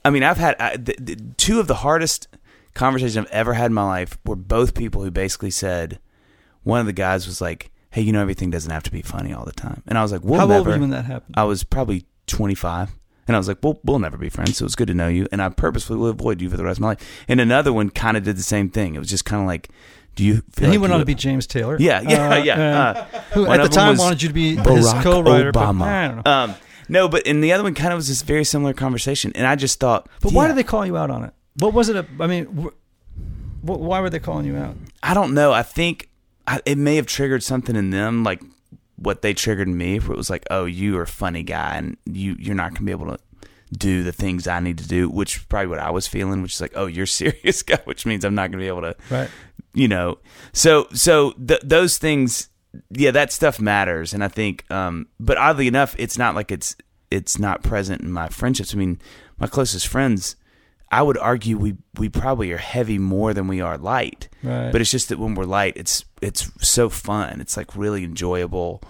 I mean, I've had I, the, the, two of the hardest conversations I've ever had in my life were both people who basically said, one of the guys was like, "Hey, you know, everything doesn't have to be funny all the time," and I was like, "We'll How never." old were you when that happened? I was probably 25. And I was like, well, we'll never be friends. So it's good to know you. And I purposefully will avoid you for the rest of my life. And another one kind of did the same thing. It was just kind of like, do you feel and like he went you on to be James Taylor. Yeah, yeah, Uh, *laughs* yeah. Uh, who at the time wanted you to be his Barack co-writer. Obama. But, I don't know. Um, no, but and the other one kind of was this very similar conversation. And I just thought, But why did they call you out on it? What was it? A, I mean, wh- wh- why were they calling you out? I don't know. I think it may have triggered something in them, like what they triggered in me, where it was like, "Oh, you are a funny guy, and you you're not gonna be able to do the things I need to do," which is probably what I was feeling, which is like, "Oh, you're a *laughs* serious guy," which means I'm not gonna be able to, Right. you know. So so th- those things, yeah, that stuff matters, and I think, um, but oddly enough, it's not like it's it's not present in my friendships. I mean, my closest friends. I would argue we we probably are heavy more than we are light. Right. But it's just that when we're light, it's it's so fun. It's like really enjoyable,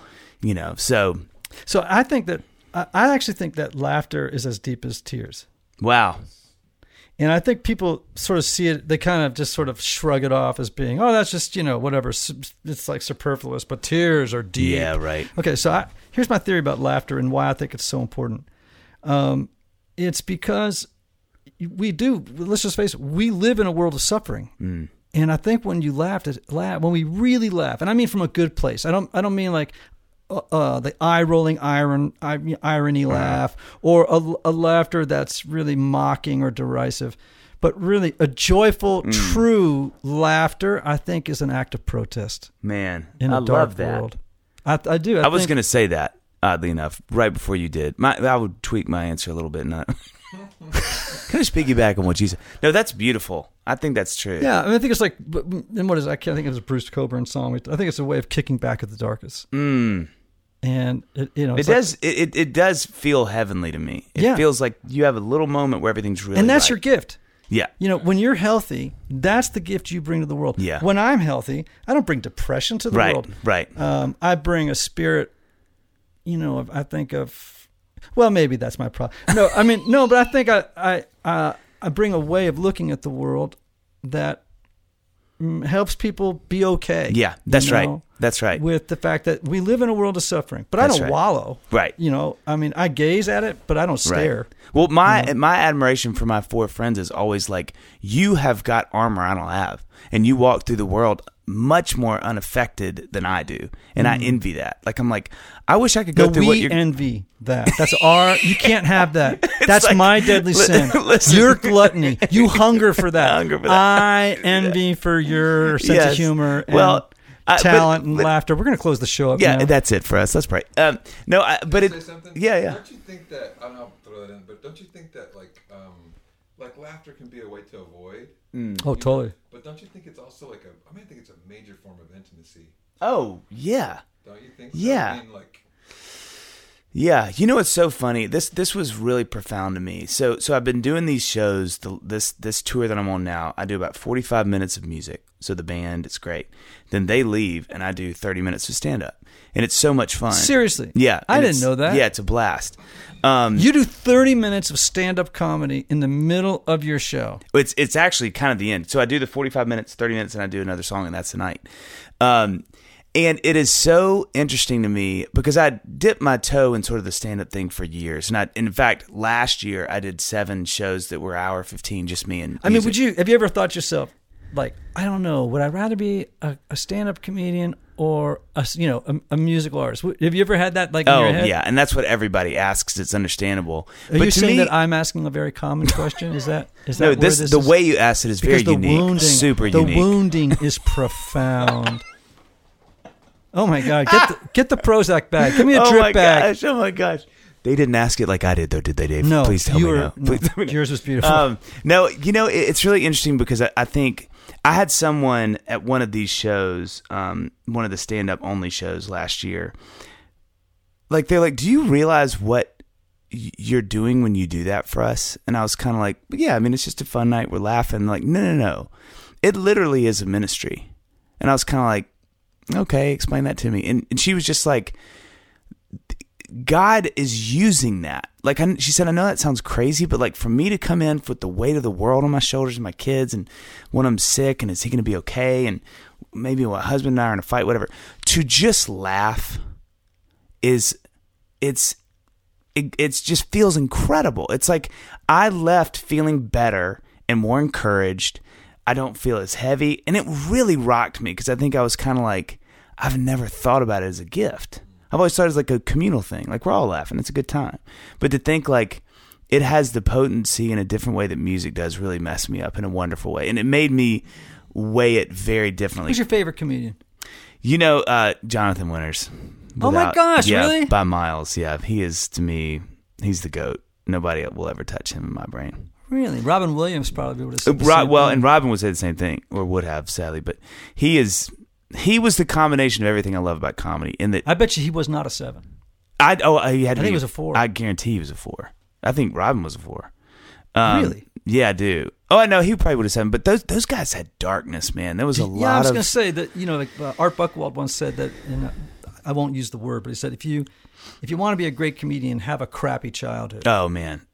you know. So So I think that I, actually think that laughter is as deep as tears. wow, And I think people sort of see it, they kind of just sort of shrug it off as being, oh, that's just, you know, whatever. It's like superfluous, but tears are deep. yeah, right. Okay, so I, here's my theory about laughter and why I think it's so important. Um, it's because we do, let's just face it, we live in a world of suffering. Mm. And I think when you laugh, laugh, when we really laugh, and I mean from a good place, I don't, I don't mean like uh, uh, the eye rolling iron, irony laugh or a, a laughter that's really mocking or derisive, but really a joyful, Mm. true laughter. I think is an act of protest Man, in a I dark love that. world. I, I do. I, I, was going to say that oddly enough right before you did. My I would tweak my answer a little bit. Not kind of piggyback on what you said. No, that's beautiful. I think that's true. Yeah, I, mean, I think it's like, and what is it? I can't think it was a Bruce Cockburn song. I think it's a way of kicking back at the darkest, Mm. and it, you know, It it's like- does. It, it does feel heavenly to me. It Yeah. feels like you have a little moment where everything's really. and that's right. your gift. Yeah. You know, when you're healthy, that's the gift you bring to the world. Yeah. When I'm healthy, I don't bring depression to the Right. world. Right. Um, I bring a spirit. You know, I think of. Well, maybe that's my problem. No, I mean, no, but I think I I uh, I bring a way of looking at the world that mm, helps people be okay. Yeah. That's you right. Know, That's right. With the fact that we live in a world of suffering, but I don't right. wallow. Right. You know, I mean, I gaze at it, but I don't stare. Well, my my admiration for my four friends is always like you have got armor I don't have, and you walk through the world much more unaffected than I do, and I mm. envy that. Like I'm like, I wish I could go No, through we what you're. envy that. That's our. You can't have that. *laughs* That's like- my deadly sin. *laughs* listen. Your gluttony. You hunger for *laughs* that. hunger for that. I envy for your sense Yes. of humor. And Well, I- but- talent and but- laughter. We're going to close the show up. yeah, now. that's it for us. Let's pray. Um, no, I, but it. say something? Yeah, yeah. Don't you think that I don't know, I'll throw that in, but don't you think that like um like laughter can be a way to avoid? Oh, totally. But don't you think it's also like a I mean I think it's a major form of intimacy. Oh yeah. Don't you think so? Yeah. I mean like Yeah, you know what's so funny? This this was really profound to me. So so I've been doing these shows. The, this this tour that I'm on now, I do about 45 minutes of music. So the band, it's great. Then they leave, and I do 30 minutes of stand up, and it's so much fun. Seriously? Yeah, I didn't know that. Yeah, it's a blast. Um, You do 30 minutes of stand up comedy in the middle of your show. It's it's actually kind of the end. So I do the 45 minutes, 30 minutes, and I do another song, and that's the night. Um, and it is so interesting to me because I dipped my toe in sort of the stand up thing for years. And I, in fact, last year I did seven shows that were hour 15, just me and. I mean, would you have you ever thought to yourself, like, I don't know, would I rather be a, a stand up comedian or a, you know a, a musical artist? Have you ever had that like in Oh your head? yeah, and that's what everybody asks. It's understandable. Are but you to saying me, that I'm asking a very common question? Is that is *laughs* that no, where this, this the is? way you asked it is very unique, wounding, super the unique. The wounding is profound. Oh my God! Get the, get the Prozac back. Give me a *laughs* oh drip my bag. gosh! Oh my gosh! They didn't ask it like I did, though, did they, Dave? No, please tell me were, no. *laughs* no, Please tell me no. Yours was beautiful. Um, no, you know, it, it's really interesting because I, I think I had someone at one of these shows, um, one of the stand up only shows last year. Like, they're like, do you realize what you're doing when you do that for us? And I was kind of like, yeah, I mean, it's just a fun night. We're laughing. Like, no, no, no. It literally is a ministry. And I was kind of like, okay, explain that to me. And, and she was just like, God is using that like I, she said, I know that sounds crazy, but like for me to come in with the weight of the world on my shoulders and my kids, and when I'm sick, and is he going to be okay? And maybe my husband and I are in a fight, whatever. To just laugh is it's it it's just feels incredible. It's like I left feeling better and more encouraged. I don't feel as heavy, and it really rocked me because I think I was kind of like I've never thought about it as a gift. I've always thought it as like a communal thing. Like we're all laughing, it's a good time. But to think like it has the potency in a different way that music does really messed me up in a wonderful way, and it made me weigh it very differently. Who's your favorite comedian? You know, uh, Jonathan Winters. Oh my gosh, yeah, really? By miles, yeah. He is to me, he's the goat. Nobody will ever touch him in my brain. Really, Robin Williams probably would have said Ro- well, thing. and Robin would say the same thing, or would have, sadly. But he is, he was the combination of everything I love about comedy. In that, I bet you he was not a seven. I oh, he had. I think he was a four. I guarantee he was a four. I think Robin was a four. Um, Really? Yeah, I do. Oh, I know he probably would have seven. But those those guys had darkness, man. There was a yeah, lot I was of. going to say that you know, like uh, Art Buchwald once said that, and uh, I won't use the word, but he said if you if you want to be a great comedian, have a crappy childhood. Oh man,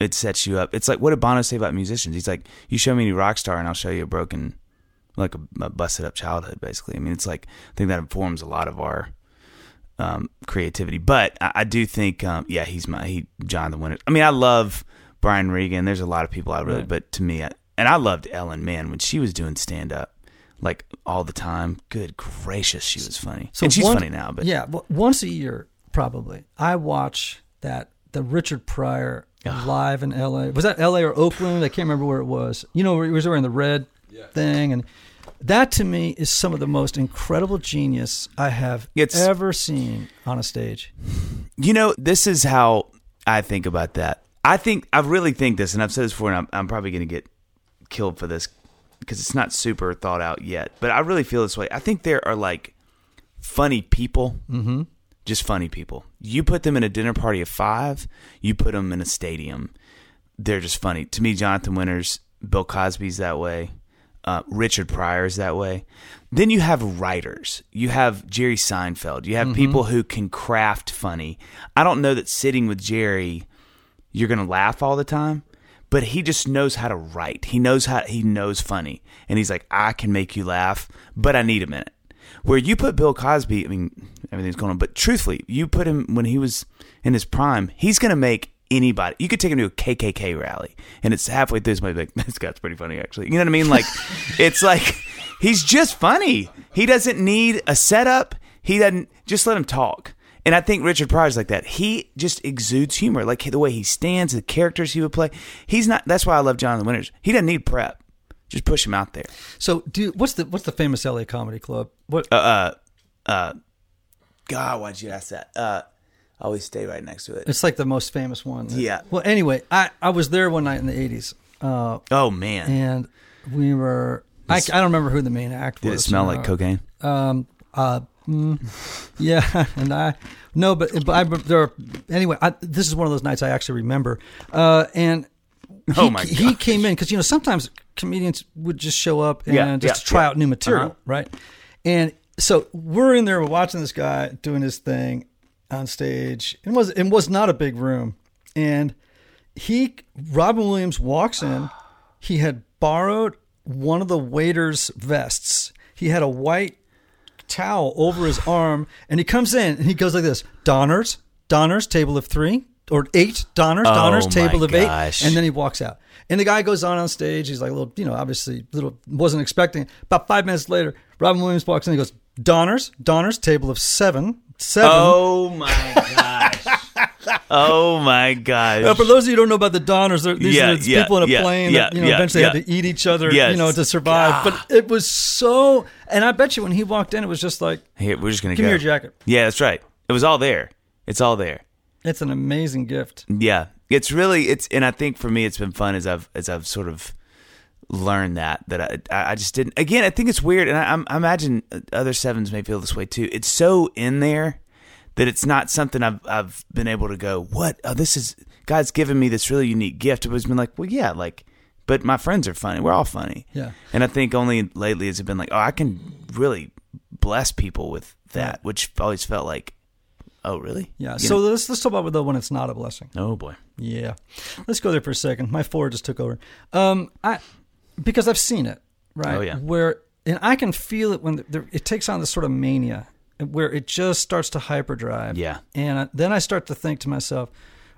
it sets you up. It's like what did Bono say about musicians? He's like, you show me any rock star, and I'll show you a broken, like a, a busted up childhood. Basically, I mean, it's like I think that informs a lot of our um, creativity. But I, I do think, um, yeah, he's my he John the Winter. I mean, I love Brian Regan. There's a lot of people I really, Right. but to me, I, and I loved Ellen. Man, when she was doing stand up. Like all the time, good gracious, she was funny, and she's one- funny now. But yeah, once a year probably I watch that the Richard Pryor live in L.A. Was that L.A. or Oakland? I can't remember where it was. You know, he was wearing the red thing, and that to me is some of the most incredible genius I have It's- ever seen on a stage. You know, this is how I think about that. I think I really think this, and I've said this before, and I'm, I'm probably going to get killed for this because it's not super thought out yet. But I really feel this way. I think there are like funny people, mm-hmm. Just funny people. You put them in a dinner party of five, you put them in a stadium. They're just funny to me. Jonathan Winters, Bill Cosby's that way. Uh, Richard Pryor's that way. Then you have writers. You have Jerry Seinfeld. You have people who can craft funny. I don't know that sitting with Jerry, you're going to laugh all the time, but he just knows how to write. He knows how he knows funny, and he's like, I can make you laugh, but I need a minute. Where you put Bill Cosby, I mean, everything's going on, but truthfully, you put him when he was in his prime, he's going to make anybody. You could take him to a KKK rally, and it's halfway through. Somebody like, *laughs* "This guy's pretty funny, actually." You know what I mean? Like, *laughs* it's like he's just funny. He doesn't need a setup. He doesn't just let him talk. And I think Richard Pryor's like that. He just exudes humor, like the way he stands, the characters he would play. He's not. That's why I love Jonathan Winters. He doesn't need prep. Just push him out there. So, do what's the what's the famous L.A. comedy club? What Uh, uh, uh God, why'd you ask that? Uh, I always stay right next to it. It's like the most famous one. Yeah. Well, anyway, I, I was there one night in the '80s, uh, Oh man, and we were. I, I don't remember who the main act did it smell uh, like cocaine? Um. Uh. mm, *laughs* yeah, *laughs* and I no, but, but I there. Are, anyway, I, this is one of those nights I actually remember. Uh, and he, Oh, my he came in because you know sometimes comedians would just show up and Yeah, just yeah, try yeah. out new material, Uh-huh. right? And so we're in there, watching this guy doing his thing on stage. It was it was not a big room, and he Robin Williams walks in. He had borrowed one of the waiter's vests. He had a white towel over his arm, and he comes in and he goes like this: Donners, Donners, table of three or eight Donners, Donners, Oh, table my of eight, and then he walks out. And the guy goes on on stage. He's like a little, you know, obviously little wasn't expecting. About five minutes later, Robin Williams walks in. He goes, Donners, Donners, table of seven, seven. Oh my gosh! *laughs* oh my gosh! Uh, for those of you who don't know about the Donners, these Yeah, are the yeah, people in a yeah, plane that you know eventually had to eat each other, Yes. you know, to survive. But it was so, and I bet you when he walked in, it was just like, Here, we're just gonna give go. me your jacket. Yeah, that's right. It was all there. It's all there. It's an amazing gift. Yeah, it's really it's, and I think for me, it's been fun as I've as I've sort of learned that that I I I just didn't. Again, I think it's weird, and I, I'm- imagine other sevens may feel this way too. It's so in there that it's not something I've I've been able to go. What? Oh, this is God's given me this really unique gift. It was been like, well, yeah, like. But my friends are funny. We're all funny. Yeah. And I think only lately has it been like, oh, I can really bless people with that, which always felt like Oh, really? Yeah. You so know- let's let's talk about the one it's not a blessing. oh boy. Yeah. Let's go there for a second. My four just took over. Um, I because I've seen it, right? Oh, yeah. Where and I can feel it when it takes on this sort of mania, where it just starts to hyperdrive. Yeah. And then I start to think to myself,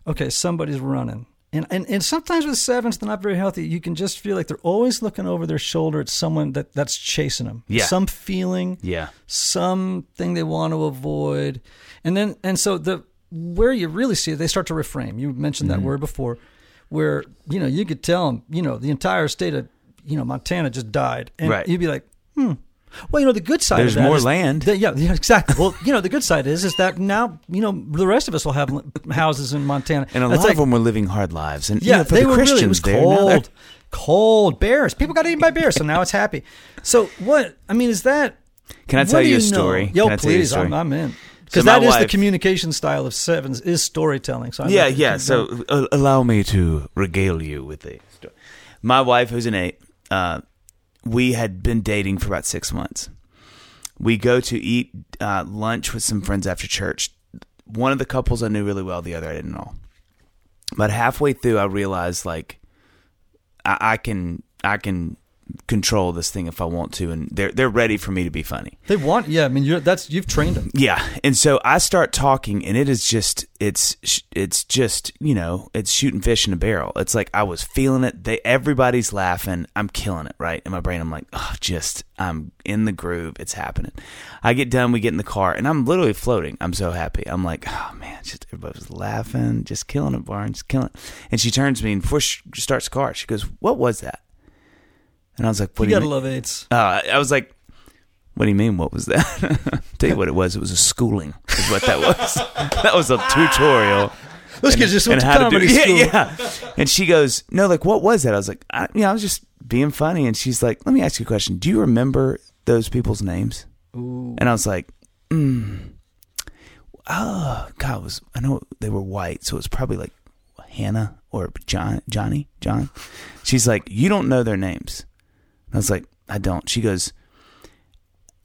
okay, somebody's running. And, and and sometimes with sevens, they're not very healthy. You can just feel like they're always looking over their shoulder at someone that, that's chasing them. Yeah. Some feeling Yeah. something they want to avoid and then and so the where you really see it they start to reframe you mentioned Mm-hmm. that word before where you know you could tell them you know the entire state of you know montana just died and Right. you'd be like hmm well you know the good side There's of that more is land. that- yeah, yeah exactly well you know the good side is is that now you know the rest of us will have houses in montana And a That's lot like- of them were living hard lives. And yeah, you know, for they the were Christians really. It was cold, cold bears. People got eaten by bears, so now it's happy. So what? I mean, is that? Can I tell you a know? story? Yo, Can I tell you a please, story? I'm, I'm in. Because So that is the communication style of sevens is storytelling. So I'd yeah, yeah. So uh, allow me to regale you with a story. My wife, who's an eight, uh, we had been dating for about six months. We go to eat uh, lunch with some friends after church. One of the couples I knew really well, the other I didn't know. But halfway through, I realized like I, I can I can control this thing if I want to, and they're they're ready for me to be funny. they want. Yeah, I mean, you're, that's you've trained them. Yeah, and so I start talking, and it is just it's it's just you know it's shooting fish in a barrel. It's like I was feeling it. They everybody's laughing. I'm killing it, right? In my brain, I'm like, oh, just I'm in the groove. It's happening. I get done. We get in the car, and I'm literally floating. I'm so happy. I'm like, oh man, just everybody's laughing, just killing it, Barnes, killing it. And she turns to me, and before she starts the car, she goes, "What was that?" And I was like, "What You do gotta mean?" love eights. Uh, I was like, "What do you mean? What was that?" *laughs* Tell you what it was. It was a schooling. Is what that was. *laughs* that was a tutorial. Those kids just went and to how to do comedy *laughs* yeah, yeah. And she goes, "No, like what was that?" I was like, I, "You know, I was just being funny." And she's like, "Let me ask you a question. Do you remember those people's names?" Ooh. And I was like, mm, "Oh, God, it was I know they were white, so it was probably like Hannah or John, Johnny, John." She's like, "You don't know their names." I was like, "I don't." She goes,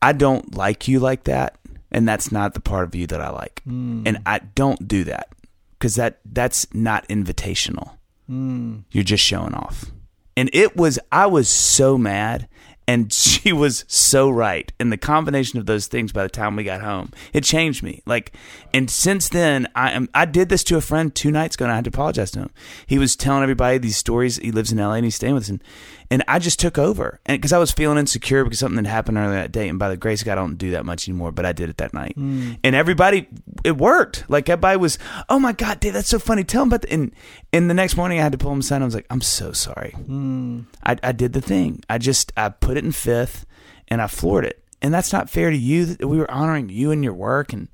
"I don't like you like that, and that's not the part of you that I like, hmm. and I don't do that because that that's not invitational. Hmm. You're just showing off." And it was, I was so mad. And *laughs* she was so right. And the combination of those things by the time we got home, it changed me. Like, and since then, I am, I did this to a friend two nights ago and I had to apologize to him. He was telling everybody these stories. He lives in LA and he's staying with us. And, and I just took over. And because I was feeling insecure because something had happened earlier that day. And by the grace of God, I don't do that much anymore, but I did it that night. Hmm. And everybody, it worked. Like, everybody was, oh my God, Dave, that's so funny. Tell him about the, and, and the next morning I had to pull him aside. And I was like, I'm so sorry. Hmm. I, I did the thing. I just I put it in fifth, and I floored it. And that's not fair to you. We were honoring you and your work, and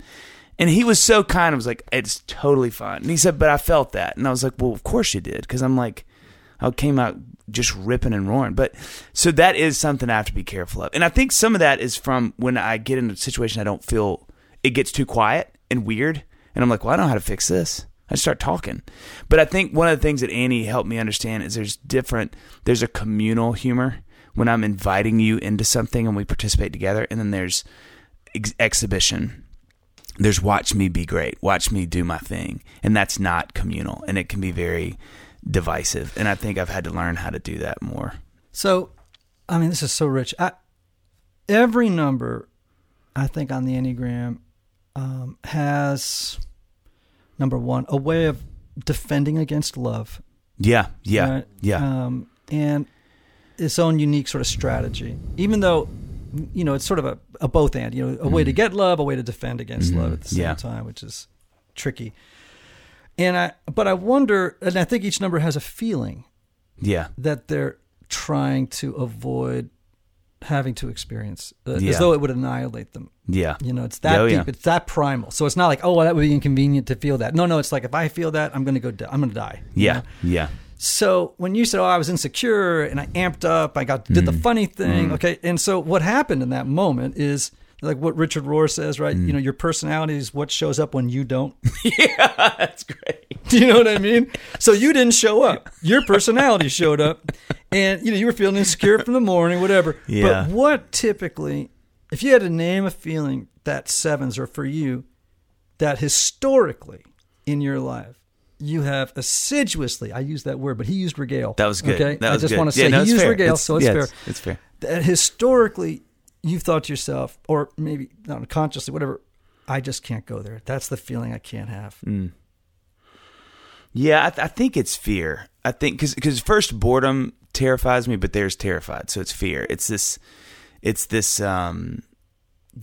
and he was so kind. I was like, it's totally fine. And he said, but I felt that, and I was like, well, of course you did, because I'm like, Came out just ripping and roaring. But so that is something I have to be careful of, and I think some of that is from when I get in a situation I don't feel it gets too quiet and weird, and I'm like, well, I don't know how to fix this. I start talking. But I think one of the things that Annie helped me understand is there's different, there's a communal humor when I'm inviting you into something and we participate together. And then there's ex- exhibition. There's watch me be great, watch me do my thing. And that's not communal and it can be very divisive. And I think I've had to learn how to do that more. So, I mean, this is so rich. I, every number, I think, on the Enneagram um, has number one a way of defending against love. Yeah, yeah, right? yeah. Um, and its own unique sort of strategy. Even though, you know, it's sort of a, a both and, you know, a way to get love, a way to defend against love at the same Mm-hmm. Yeah. time, which is tricky. And I, but I wonder, and I think each number has a feeling yeah. that they're trying to avoid having to experience, uh, Yeah. as though it would annihilate them. Yeah. You know, it's that Oh, deep, yeah. it's that primal. So it's not like, oh, well, that would be inconvenient to feel that. No, no, it's like if I feel that, I'm going to go. Di- I'm going to die. you Yeah. know? Yeah. So when you said, "Oh, I was insecure and I amped up, I got did the Mm. funny thing," okay, and so what happened in that moment is like what Richard Rohr says, right? Mm. You know, your personality is what shows up when you don't. *laughs* yeah. That's great. *laughs* Do you know what I mean? So you didn't show up. Your personality showed up, and you know you were feeling insecure from the morning, whatever. Yeah. But what typically, if you had to name a feeling that sevens are for you, that historically in your life you have assiduously I use that word, but he used regale. That was good. Okay, That I just good. want to Yeah, say no, he used fair. regale, It's- so it's yeah, fair. it's- it's fair. That historically you've thought to yourself, or maybe not unconsciously, whatever. I just can't go there. That's the feeling I can't have. Mm. Yeah, I, th- I think it's fear. I think because because first boredom terrifies me, but there's terrified, so it's fear. It's this, it's this. um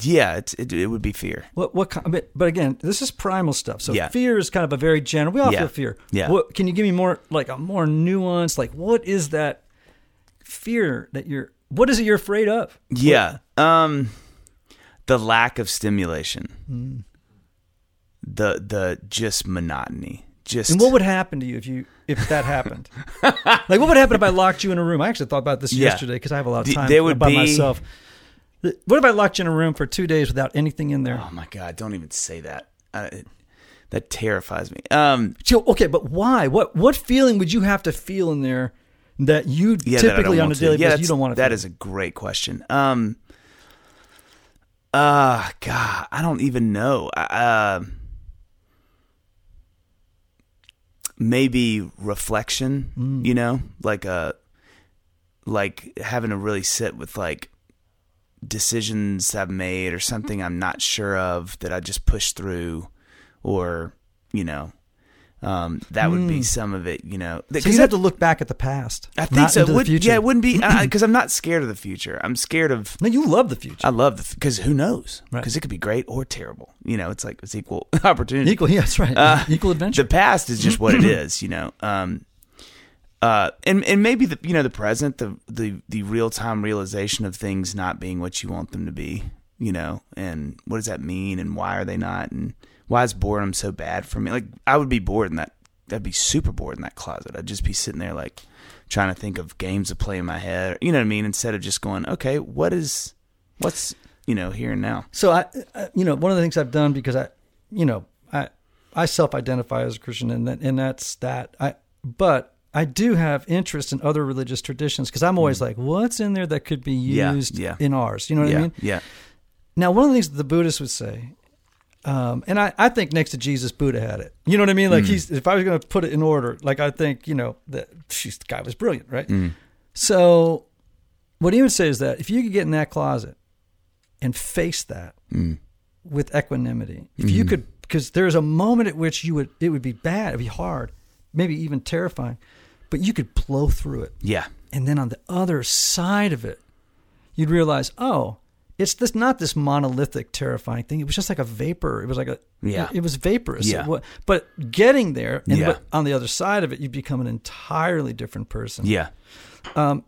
Yeah, it's, it it would be fear. What what? But, but again, this is primal stuff. So Yeah. fear is kind of a very general. We all Yeah. feel fear. Yeah. What, can you give me more like a more nuance? Like what is that fear that you're? What is it you're afraid of? Yeah. Um the lack of stimulation. Hmm. The the just monotony. Just And what would happen to you if you if that happened? *laughs* like what would happen if I locked you in a room? I actually thought about this Yeah. yesterday because I have a lot of time there would by be- myself. What if I locked you in a room for two days without anything in there? Oh my god, don't even say that. It, that terrifies me. Um So, okay, but why? What what feeling would you have to feel in there that you yeah, that typically on a want to. daily yeah, basis you don't want to? That feel? is a great question. Um uh god, I don't even know. Uh maybe reflection, Mm. you know, like a like having to really sit with like decisions I've made or something I'm not sure of that I just push through or you know um, that would be some of it you know Hmm. So because you have to look back at the past. I think not so into would, the future. yeah it wouldn't be because *clears throat* I'm not scared of the future I'm scared of No, you love the future. I love the because who knows Right. because it could be great or terrible you know it's like it's equal *laughs* opportunity Equal, yeah, that's right. Uh, *laughs* Equal adventure. the past is just what it *clears throat* is, you know. Um, uh, and and maybe the you know the present, the the the real time realization of things not being what you want them to be, you know. And what does that mean? And why are they not? And why is boredom so bad for me? Like I would be bored in that. I'd be super bored in that closet. I'd just be sitting there like trying to think of games to play in my head. You know what I mean? Instead of just going, okay, what is what's you know here and now. So I, I, you know, one of the things I've done because I, you know, I, I self-identify as a Christian, and that, and that's that. I, but I do have interest in other religious traditions because I'm always like, what's in there that could be Mm. Yeah, used yeah. in ours? You know what yeah, I mean? yeah, Now, one of the things that the Buddhists would say, um, and I, I think next to Jesus, Buddha had it. You know what I mean? Like hmm. he's, if I was going to put it in order, like I think, you know, that she's, the guy was brilliant, right? Hmm. So, what he would say is that if you could get in that closet and face that hmm. with equanimity, if you could, because there's a moment at which you would, it would be bad, it'd be hard, maybe even terrifying, but you could blow through it. yeah, And then on the other side of it, you'd realize, oh, it's this not this monolithic, terrifying thing. It was just like a vapor. It was like a Yeah. It, was vaporous. Yeah. It but getting there, and Yeah. on the other side of it, you become an entirely different person. yeah, Um,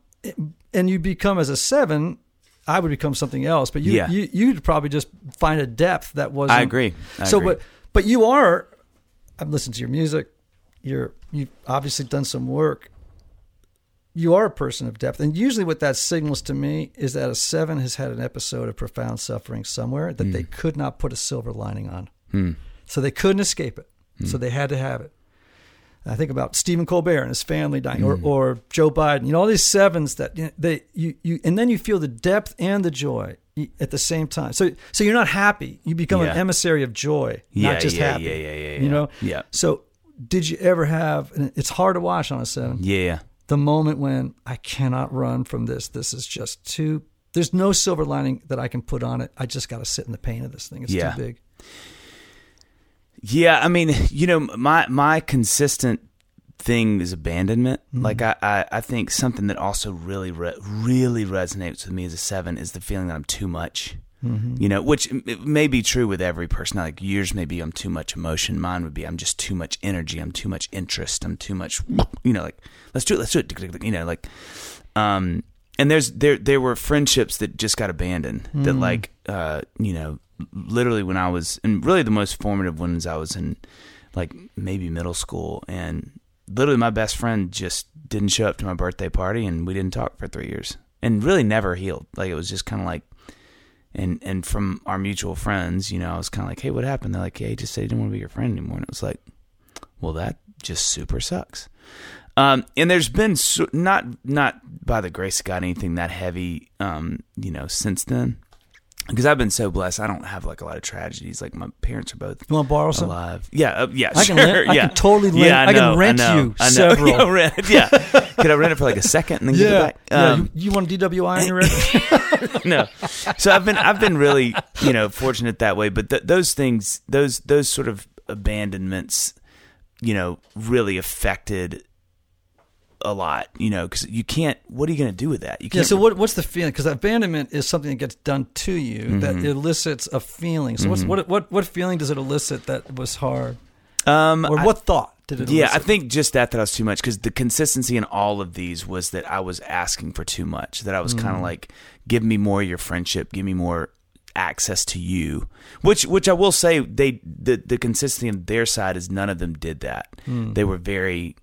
And you become as a seven. I would become something else, but you Yeah. you you'd probably just find a depth that wasn't. I agree. I so, agree. but but you are. I've listened to your music. You're you've obviously done some work. You are a person of depth, and usually what that signals to me is that a seven has had an episode of profound suffering somewhere that Hmm. they could not put a silver lining on, so they couldn't escape it. Hmm. So they had to have it. I think about Stephen Colbert and his family dying, Hmm. or, or Joe Biden. You know, all these sevens that you know, they you you, and then you feel the depth and the joy at the same time. So so you're not happy. You become Yeah. an emissary of joy, Yeah, not just yeah, happy. yeah, yeah, yeah, You know. Yeah. So did you ever have? And it's hard to watch on a seven. yeah. The moment when I cannot run from this. This is just too. There's no silver lining that I can put on it. I just got to sit in the pain of this thing. It's Yeah. too big. Yeah, I mean, you know, my my consistent thing is abandonment. Mm-hmm. Like I, I, I think something that also really re- really resonates with me as a seven is the feeling that I'm too much. Mm-hmm. You know, which may be true with every person. Like yours may be I'm too much emotion. Mine would be I'm just too much energy. I'm too much interest. I'm too much. You know, like let's do it. Let's do it. You know, like, um, and there's there there were friendships that just got abandoned. That like, uh, you know, literally when I was and really the most formative ones I was in, like maybe middle school, and literally my best friend just didn't show up to my birthday party, and we didn't talk for three years, and really never healed. Like it was just kind of like and and from our mutual friends, you know, I was kind of like, "Hey, what happened?" They're like, "Hey, he just said he didn't want to be your friend anymore." And it was like, "Well, that just super sucks." Um, and there's been so, not not by the grace of God anything that heavy, um, you know, since then. Because I've been so blessed. I don't have like a lot of tragedies. Like my parents are both You want to borrow some? alive. Yeah, uh, yeah, I can sure. lent- I yeah. can totally lend- Yeah, I, I can rent I know, you I know. *laughs* several. Yeah, rent, yeah. Could I rent it for like a second and then give Yeah, it back? yeah. Um, you, you want DWI on your *laughs* record? *laughs* no. So I've been I've been really you know fortunate that way. But th- those things, those those sort of abandonments, you know, really affected a lot. You know, because you can't. What are you going to do with that? You Yeah. can't. So what, what's the feeling? Because abandonment is something that gets done to you that Mm-hmm. elicits a feeling. So what's, what what what feeling does it elicit that was hard, um, or I- what thought did it? Yeah, I think just that that was too much because the consistency in all of these was that I was asking for too much. That I was kind of like, give me more of your friendship, give me more access to you. Which which I will say they the the consistency on their side is none of them did that. They were very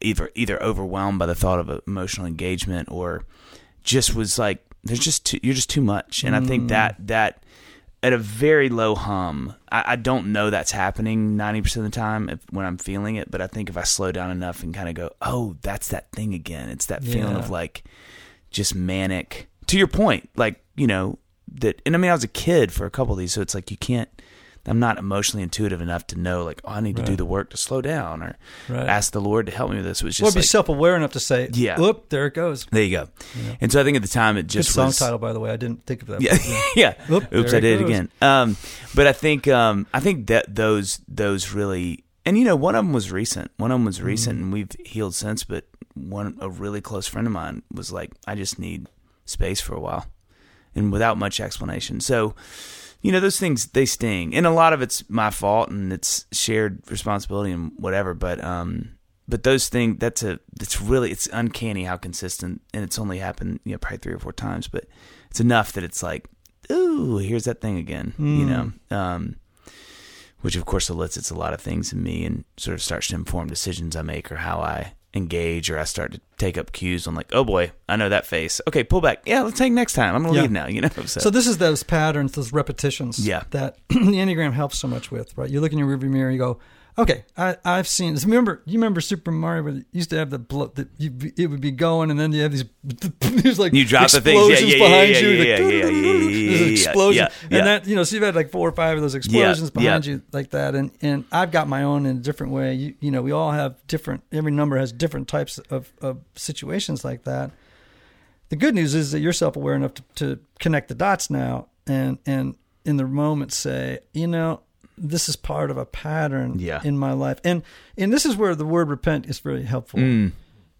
either either overwhelmed by the thought of emotional engagement or just was like there's just too, you're just too much. And I think that mm. that at a very low hum. I, I don't know that's happening 90% of the time if, when I'm feeling it, but I think if I slow down enough and kind of go, oh, that's that thing again. It's that feeling Yeah. of like just manic. To your point, like, you know, that, and I mean, I was a kid for a couple of these, so it's like you can't, I'm not emotionally intuitive enough to know, like, oh, I need to do the work to slow down or Right. ask the Lord to help me with this. It was or be like, self-aware enough to say, Yeah. "Oop, there it goes." there you go. And so I think at the time it Good just song was, title, by the way. I didn't think of that. yeah, yeah. *laughs* Oop, Oops, I did it again. Um, but I think um, I think that those those really, and you know, one of them was recent. One of them was recent, Mm-hmm. and we've healed since. But one, a really close friend of mine was like, I just need space for a while, and without much explanation. So. You know those things they sting, and a lot of it's my fault, and it's shared responsibility and whatever. But um, but those things that's a that's really it's uncanny how consistent, and it's only happened you know probably three or four times, but it's enough that it's like ooh, here's that thing again, you know. Um, which of course elicits a lot of things in me and sort of starts to inform decisions I make or how I engage or I start to take up cues on like, oh boy, I know that face. Okay, pull back. Yeah, let's hang next time. I'm gonna Yeah. leave now, you know. So, So this is those patterns, those repetitions Yeah. that *clears throat* the Enneagram helps so much with, right? You look in your rearview mirror, you go, okay, I, I've seen this. Remember, you remember Super Mario where it used to have the blood that you, it would be going, and then you have these, *laughs* these like You drop the things. Yeah, explosions yeah, yeah, behind yeah, you, yeah, like, yeah, yeah, yeah, yeah, *laughs* yeah, there's an explosion, yeah, and that you know, so you've had like four or five of those explosions behind you like that, and and I've got my own in a different way. You you know, we all have different. Every number has different types of of situations like that the good news is that you're self-aware enough to, to connect the dots now and and in the moment say you know this is part of a pattern Yeah. in my life and and this is where the word repent is very helpful Mm.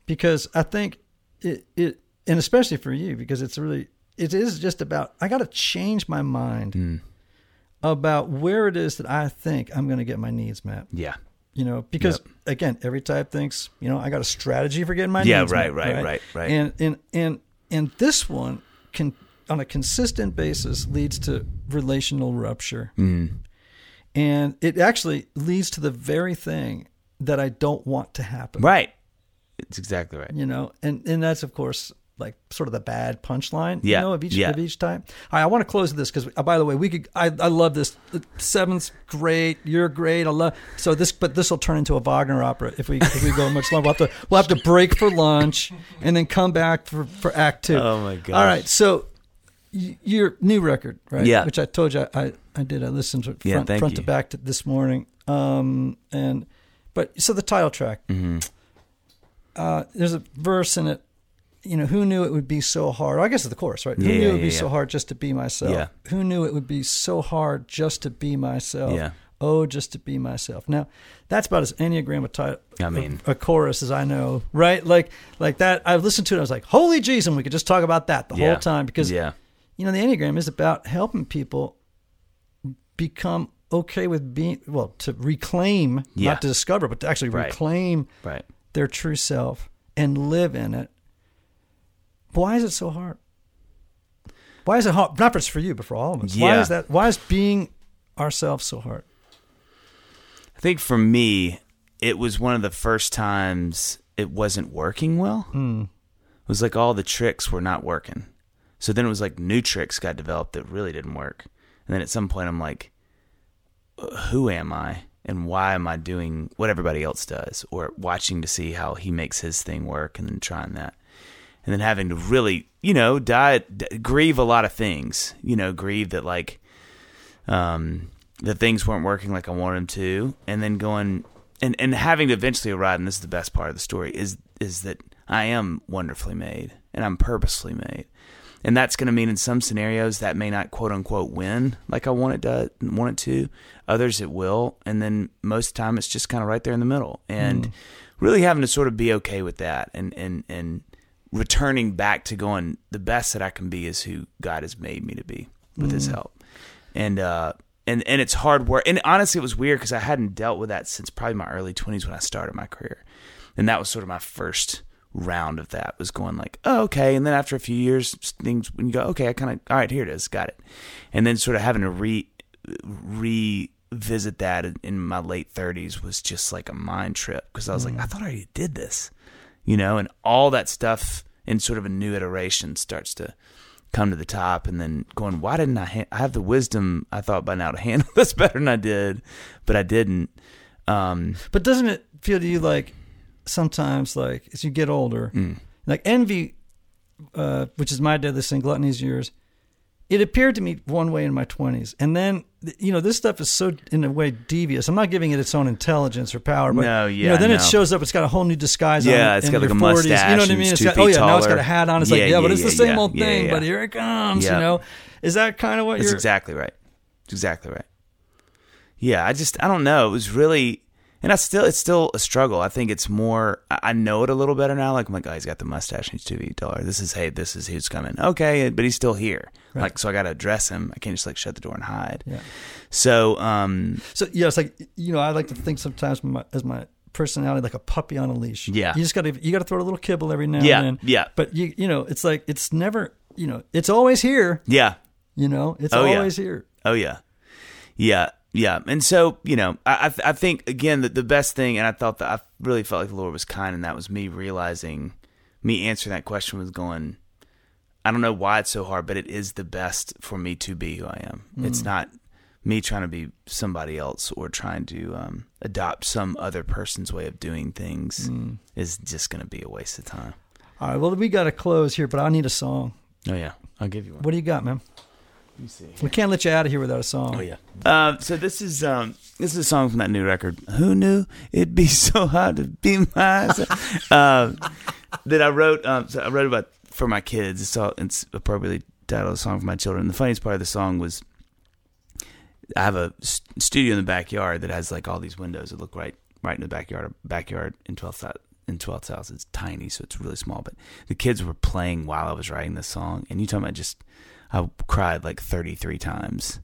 because i think it it and especially for you because it's really it is just about i got to change my mind Mm. about where it is that i think i'm going to get my needs met yeah, you know because Yep. again every type thinks you know i got a strategy for getting my Yeah, needs right, met, Yeah, right, right, right, right. and and and and this one can on a consistent basis leads to relational rupture Mm. And it actually leads to the very thing that i don't want to happen right. It's exactly right. you know and and that's of course like sort of the bad punchline Yeah, you know of each yeah. of each time right i want to close this because uh, by the way we could I, I love this The seventh's great you're great i love so this but this will turn into a wagner opera if we if we go much longer we'll have to we'll have to break for lunch and then come back for for act two Oh, my god! all right so y- your new record right Yeah. which i told you i i did i listened to it front, thank front you. to back to this morning um and but so the title track Mm-hmm. uh, there's a verse in it. You know, who knew it would be so hard? I guess it's the chorus, right? who knew yeah, it would be yeah, so hard just to be myself? Yeah. Who knew it would be so hard just to be myself? Yeah. Oh, just to be myself. Now, that's about as enneagram a, ti- I mean- a, a chorus as I know, right? Like, like that. I listened to it. I was like, "Holy Jesus!" And we could just talk about that the Yeah. whole time because yeah, you know the enneagram is about helping people become okay with being well to reclaim, Yeah. not to discover, but to actually Right. reclaim right. their true self and live in it. Why is it so hard? Why is it hard? Not just for you, but for all of us. Why is that? Why is being ourselves so hard? I think for me, it was one of the first times it wasn't working well. Hmm. It was like all the tricks were not working. So then it was like new tricks got developed that really didn't work. And then at some point, I'm like, "Uh, who am I? And why am I doing what everybody else does? Or watching to see how he makes his thing work and then trying that. and then having to really, you know, die, d- grieve a lot of things. You know, grieve that like, um, that things weren't working like I wanted them to, and then going and and having to eventually arrive. And this is the best part of the story is is that I am wonderfully made and I'm purposely made. And that's going to mean in some scenarios that may not quote unquote win like I want it to want it to. Others it will, and then most of the time it's just kind of right there in the middle. And Mm. really having to sort of be okay with that, and and and returning back to going the best that I can be is who God has made me to be with His help. And uh and and it's hard work. And honestly, it was weird because I hadn't dealt with that since probably my early twenties when I started my career, and that was sort of my first round of that was going like oh okay. And then after a few years things when you go okay i kind of all right here it is got it. And then sort of having to re revisit that in, my late 30s was just like a mind trip because i was like i thought i already did this you know? And all that stuff in sort of a new iteration starts to come to the top and then going why didn't i ha- i have the wisdom i thought by now to *laughs* handle this better than i did but i didn't. Um But doesn't it feel to you like sometimes, like as you get older, Mm. like envy, uh, which is my deadly sin, gluttony's yours. It appeared to me one way in my twenties, and then you know this stuff is so in a way devious. I'm not giving it its own intelligence or power, but No, you yeah, know, then it shows up. It's got a whole new disguise. on Yeah, it it's in got like your a 40s, mustache You know what I mean? it's got, oh yeah, now it's got a hat on. It's like Yeah, yeah, but yeah, it's the same yeah. old thing. yeah. But here it comes. Yeah. You know, is that kind of what That's you're? exactly right. That's exactly right. Yeah, I just I don't know. It was really, and I still it's still a struggle. I think it's more. I know it a little better now. Like I'm like, oh, he's got the mustache and he's two feet taller. This is hey, this is who's coming. Okay, but he's still here. Right. Like so, I got to address him. I can't just like shut the door and hide. Yeah. So um, So yeah, it's like you know, I like to think sometimes my, as my personality like a puppy on a leash. Yeah. you just got to you got to throw a little kibble every now Yeah, and then. yeah. but you you know, it's like it's never you know, it's always here. yeah, You know, it's Oh, yeah. always here. Oh yeah, yeah, yeah. And so you know, I I, think again that the best thing, and I thought that I really felt like the Lord was kind, and that was me realizing, me answering that question was going. I don't know why it's so hard, but it is the best for me to be who I am. It's not me trying to be somebody else or trying to um, adopt some other person's way of doing things. Is just going to be a waste of time. All right, well, we got to close here, but I need a song. Oh yeah, I'll give you one. What do you got, man? Me see. We can't let you out of here without a song. Oh yeah. Uh, so this is um this is a song from that new record. Who knew it'd be *laughs* so hard to be myself? *laughs* uh, that I wrote. Um, so I wrote about for my kids. It's all it's appropriately titled "A Song for My Children." The funniest part of the song was I have a s- studio in the backyard that has like all these windows that look right right in the backyard. Backyard in twelfth in twelfth house. It's tiny, so it's really small. But the kids were playing while I was writing this song, and you talking about just I cried like thirty three times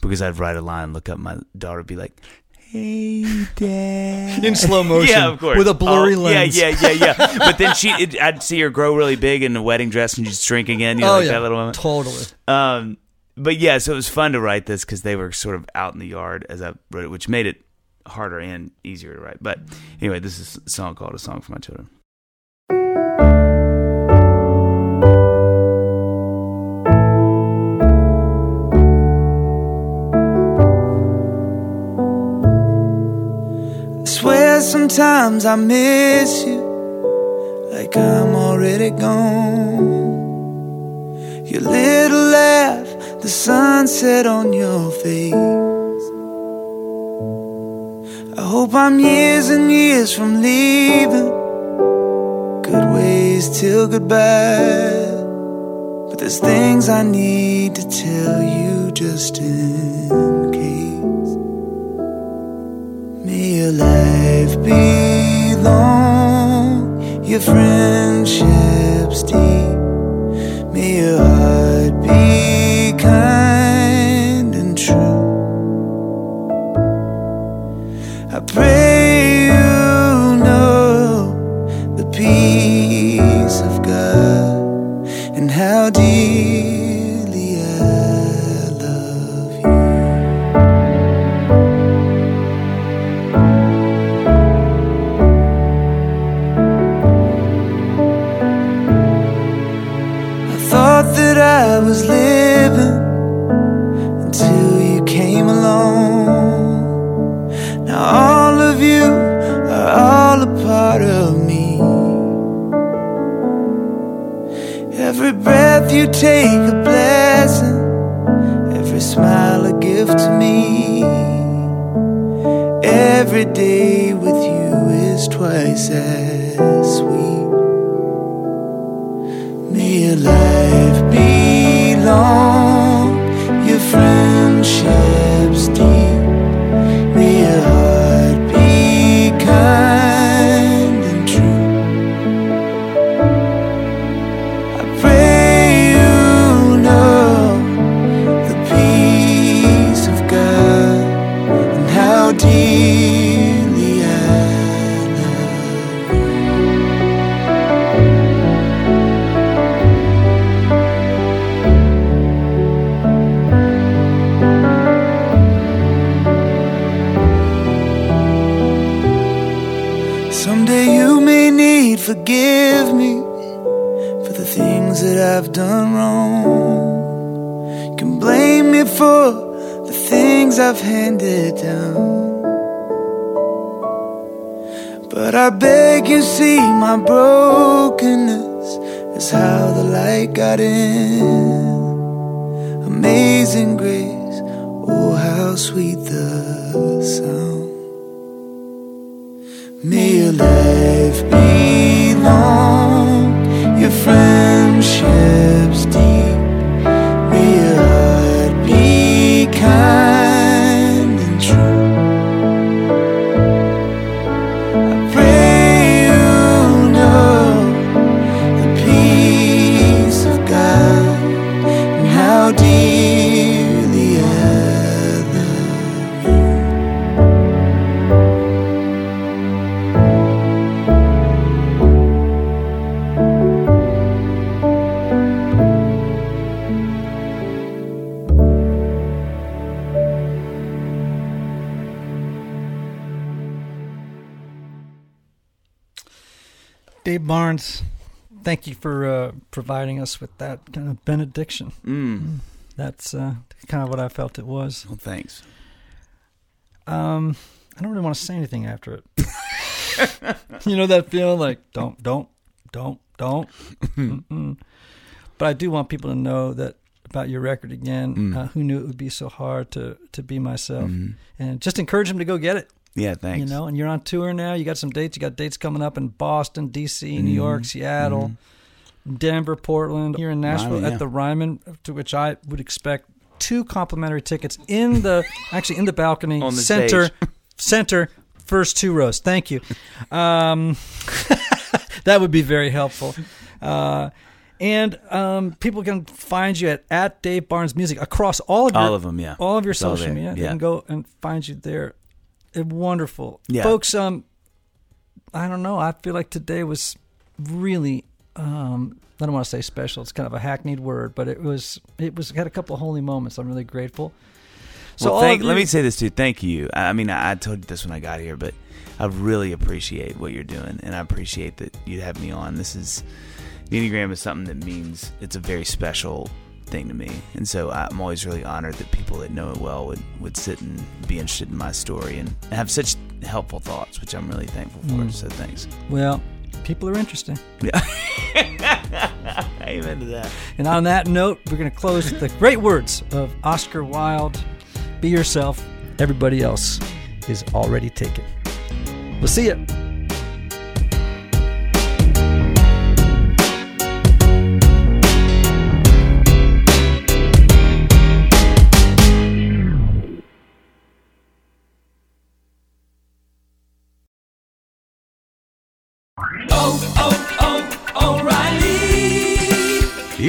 because I'd write a line, look up, my daughter would be like. Hey, Dad. In slow *laughs* motion, yeah, of course, with a blurry Oh, lens. Yeah, yeah, yeah, yeah. but then she, it, I'd see her grow really big in a wedding dress and just shrink again. You know, Oh like yeah, that little moment. totally. Um, but yeah, so it was fun to write this because they were sort of out in the yard as I wrote it, which made it harder and easier to write. But anyway, this is a song called "A Song for My Children." Sometimes I miss you like I'm already gone. Your little laugh, the sunset on your face. I hope I'm years and years from leaving. Good ways till goodbye. But there's things I need to tell you just in your life be long, your friendships deep. May your heart be providing us with that kind of benediction. Mm. That's uh, kind of what I felt it was. Well, thanks. Um, I don't really want to say anything after it. *laughs* you know that feeling like don't, don't, don't, don't. *laughs* Mm-mm. but I do want people to know that about your record again. Mm. Uh, who knew it would be so hard to to be myself, Mhm. and just encourage them to go get it. Yeah, thanks. You know, and you're on tour now. You got some dates. You got dates coming up in Boston, D.C., New York. Seattle, Denver, Portland. Here in Nashville Ryman, yeah. at the Ryman, to which I would expect two complimentary tickets in the *laughs* actually in the balcony On the center stage. *laughs* center first two rows. Thank you. Um, *laughs* that would be very helpful. Uh, and um, people can find you at, at Dave Barnes Music across all of your All of them, yeah. all of your It's social there, media. They yeah. can go and find you there. Uh, wonderful, Yeah. folks. Um, I don't know. I feel like today was really. Um, I don't want to say special. It's kind of a hackneyed word, but it was. It was had a couple of holy moments. I'm really grateful. So well, thank, of let me say this too. Thank you. I I mean, I, I told you this when I got here, but I really appreciate what you're doing, and I appreciate that you have me on. This is the Enneagram is something that means it's a very special thing to me, and so I'm always really honored that people that know it well would would sit and be interested in my story and have such helpful thoughts, which I'm really thankful for. Mm. So thanks. Well, people are interesting. Yeah. *laughs* Amen to that. And on that note, we're going to close with the great words of Oscar Wilde Be yourself, everybody else is already taken. We'll see you.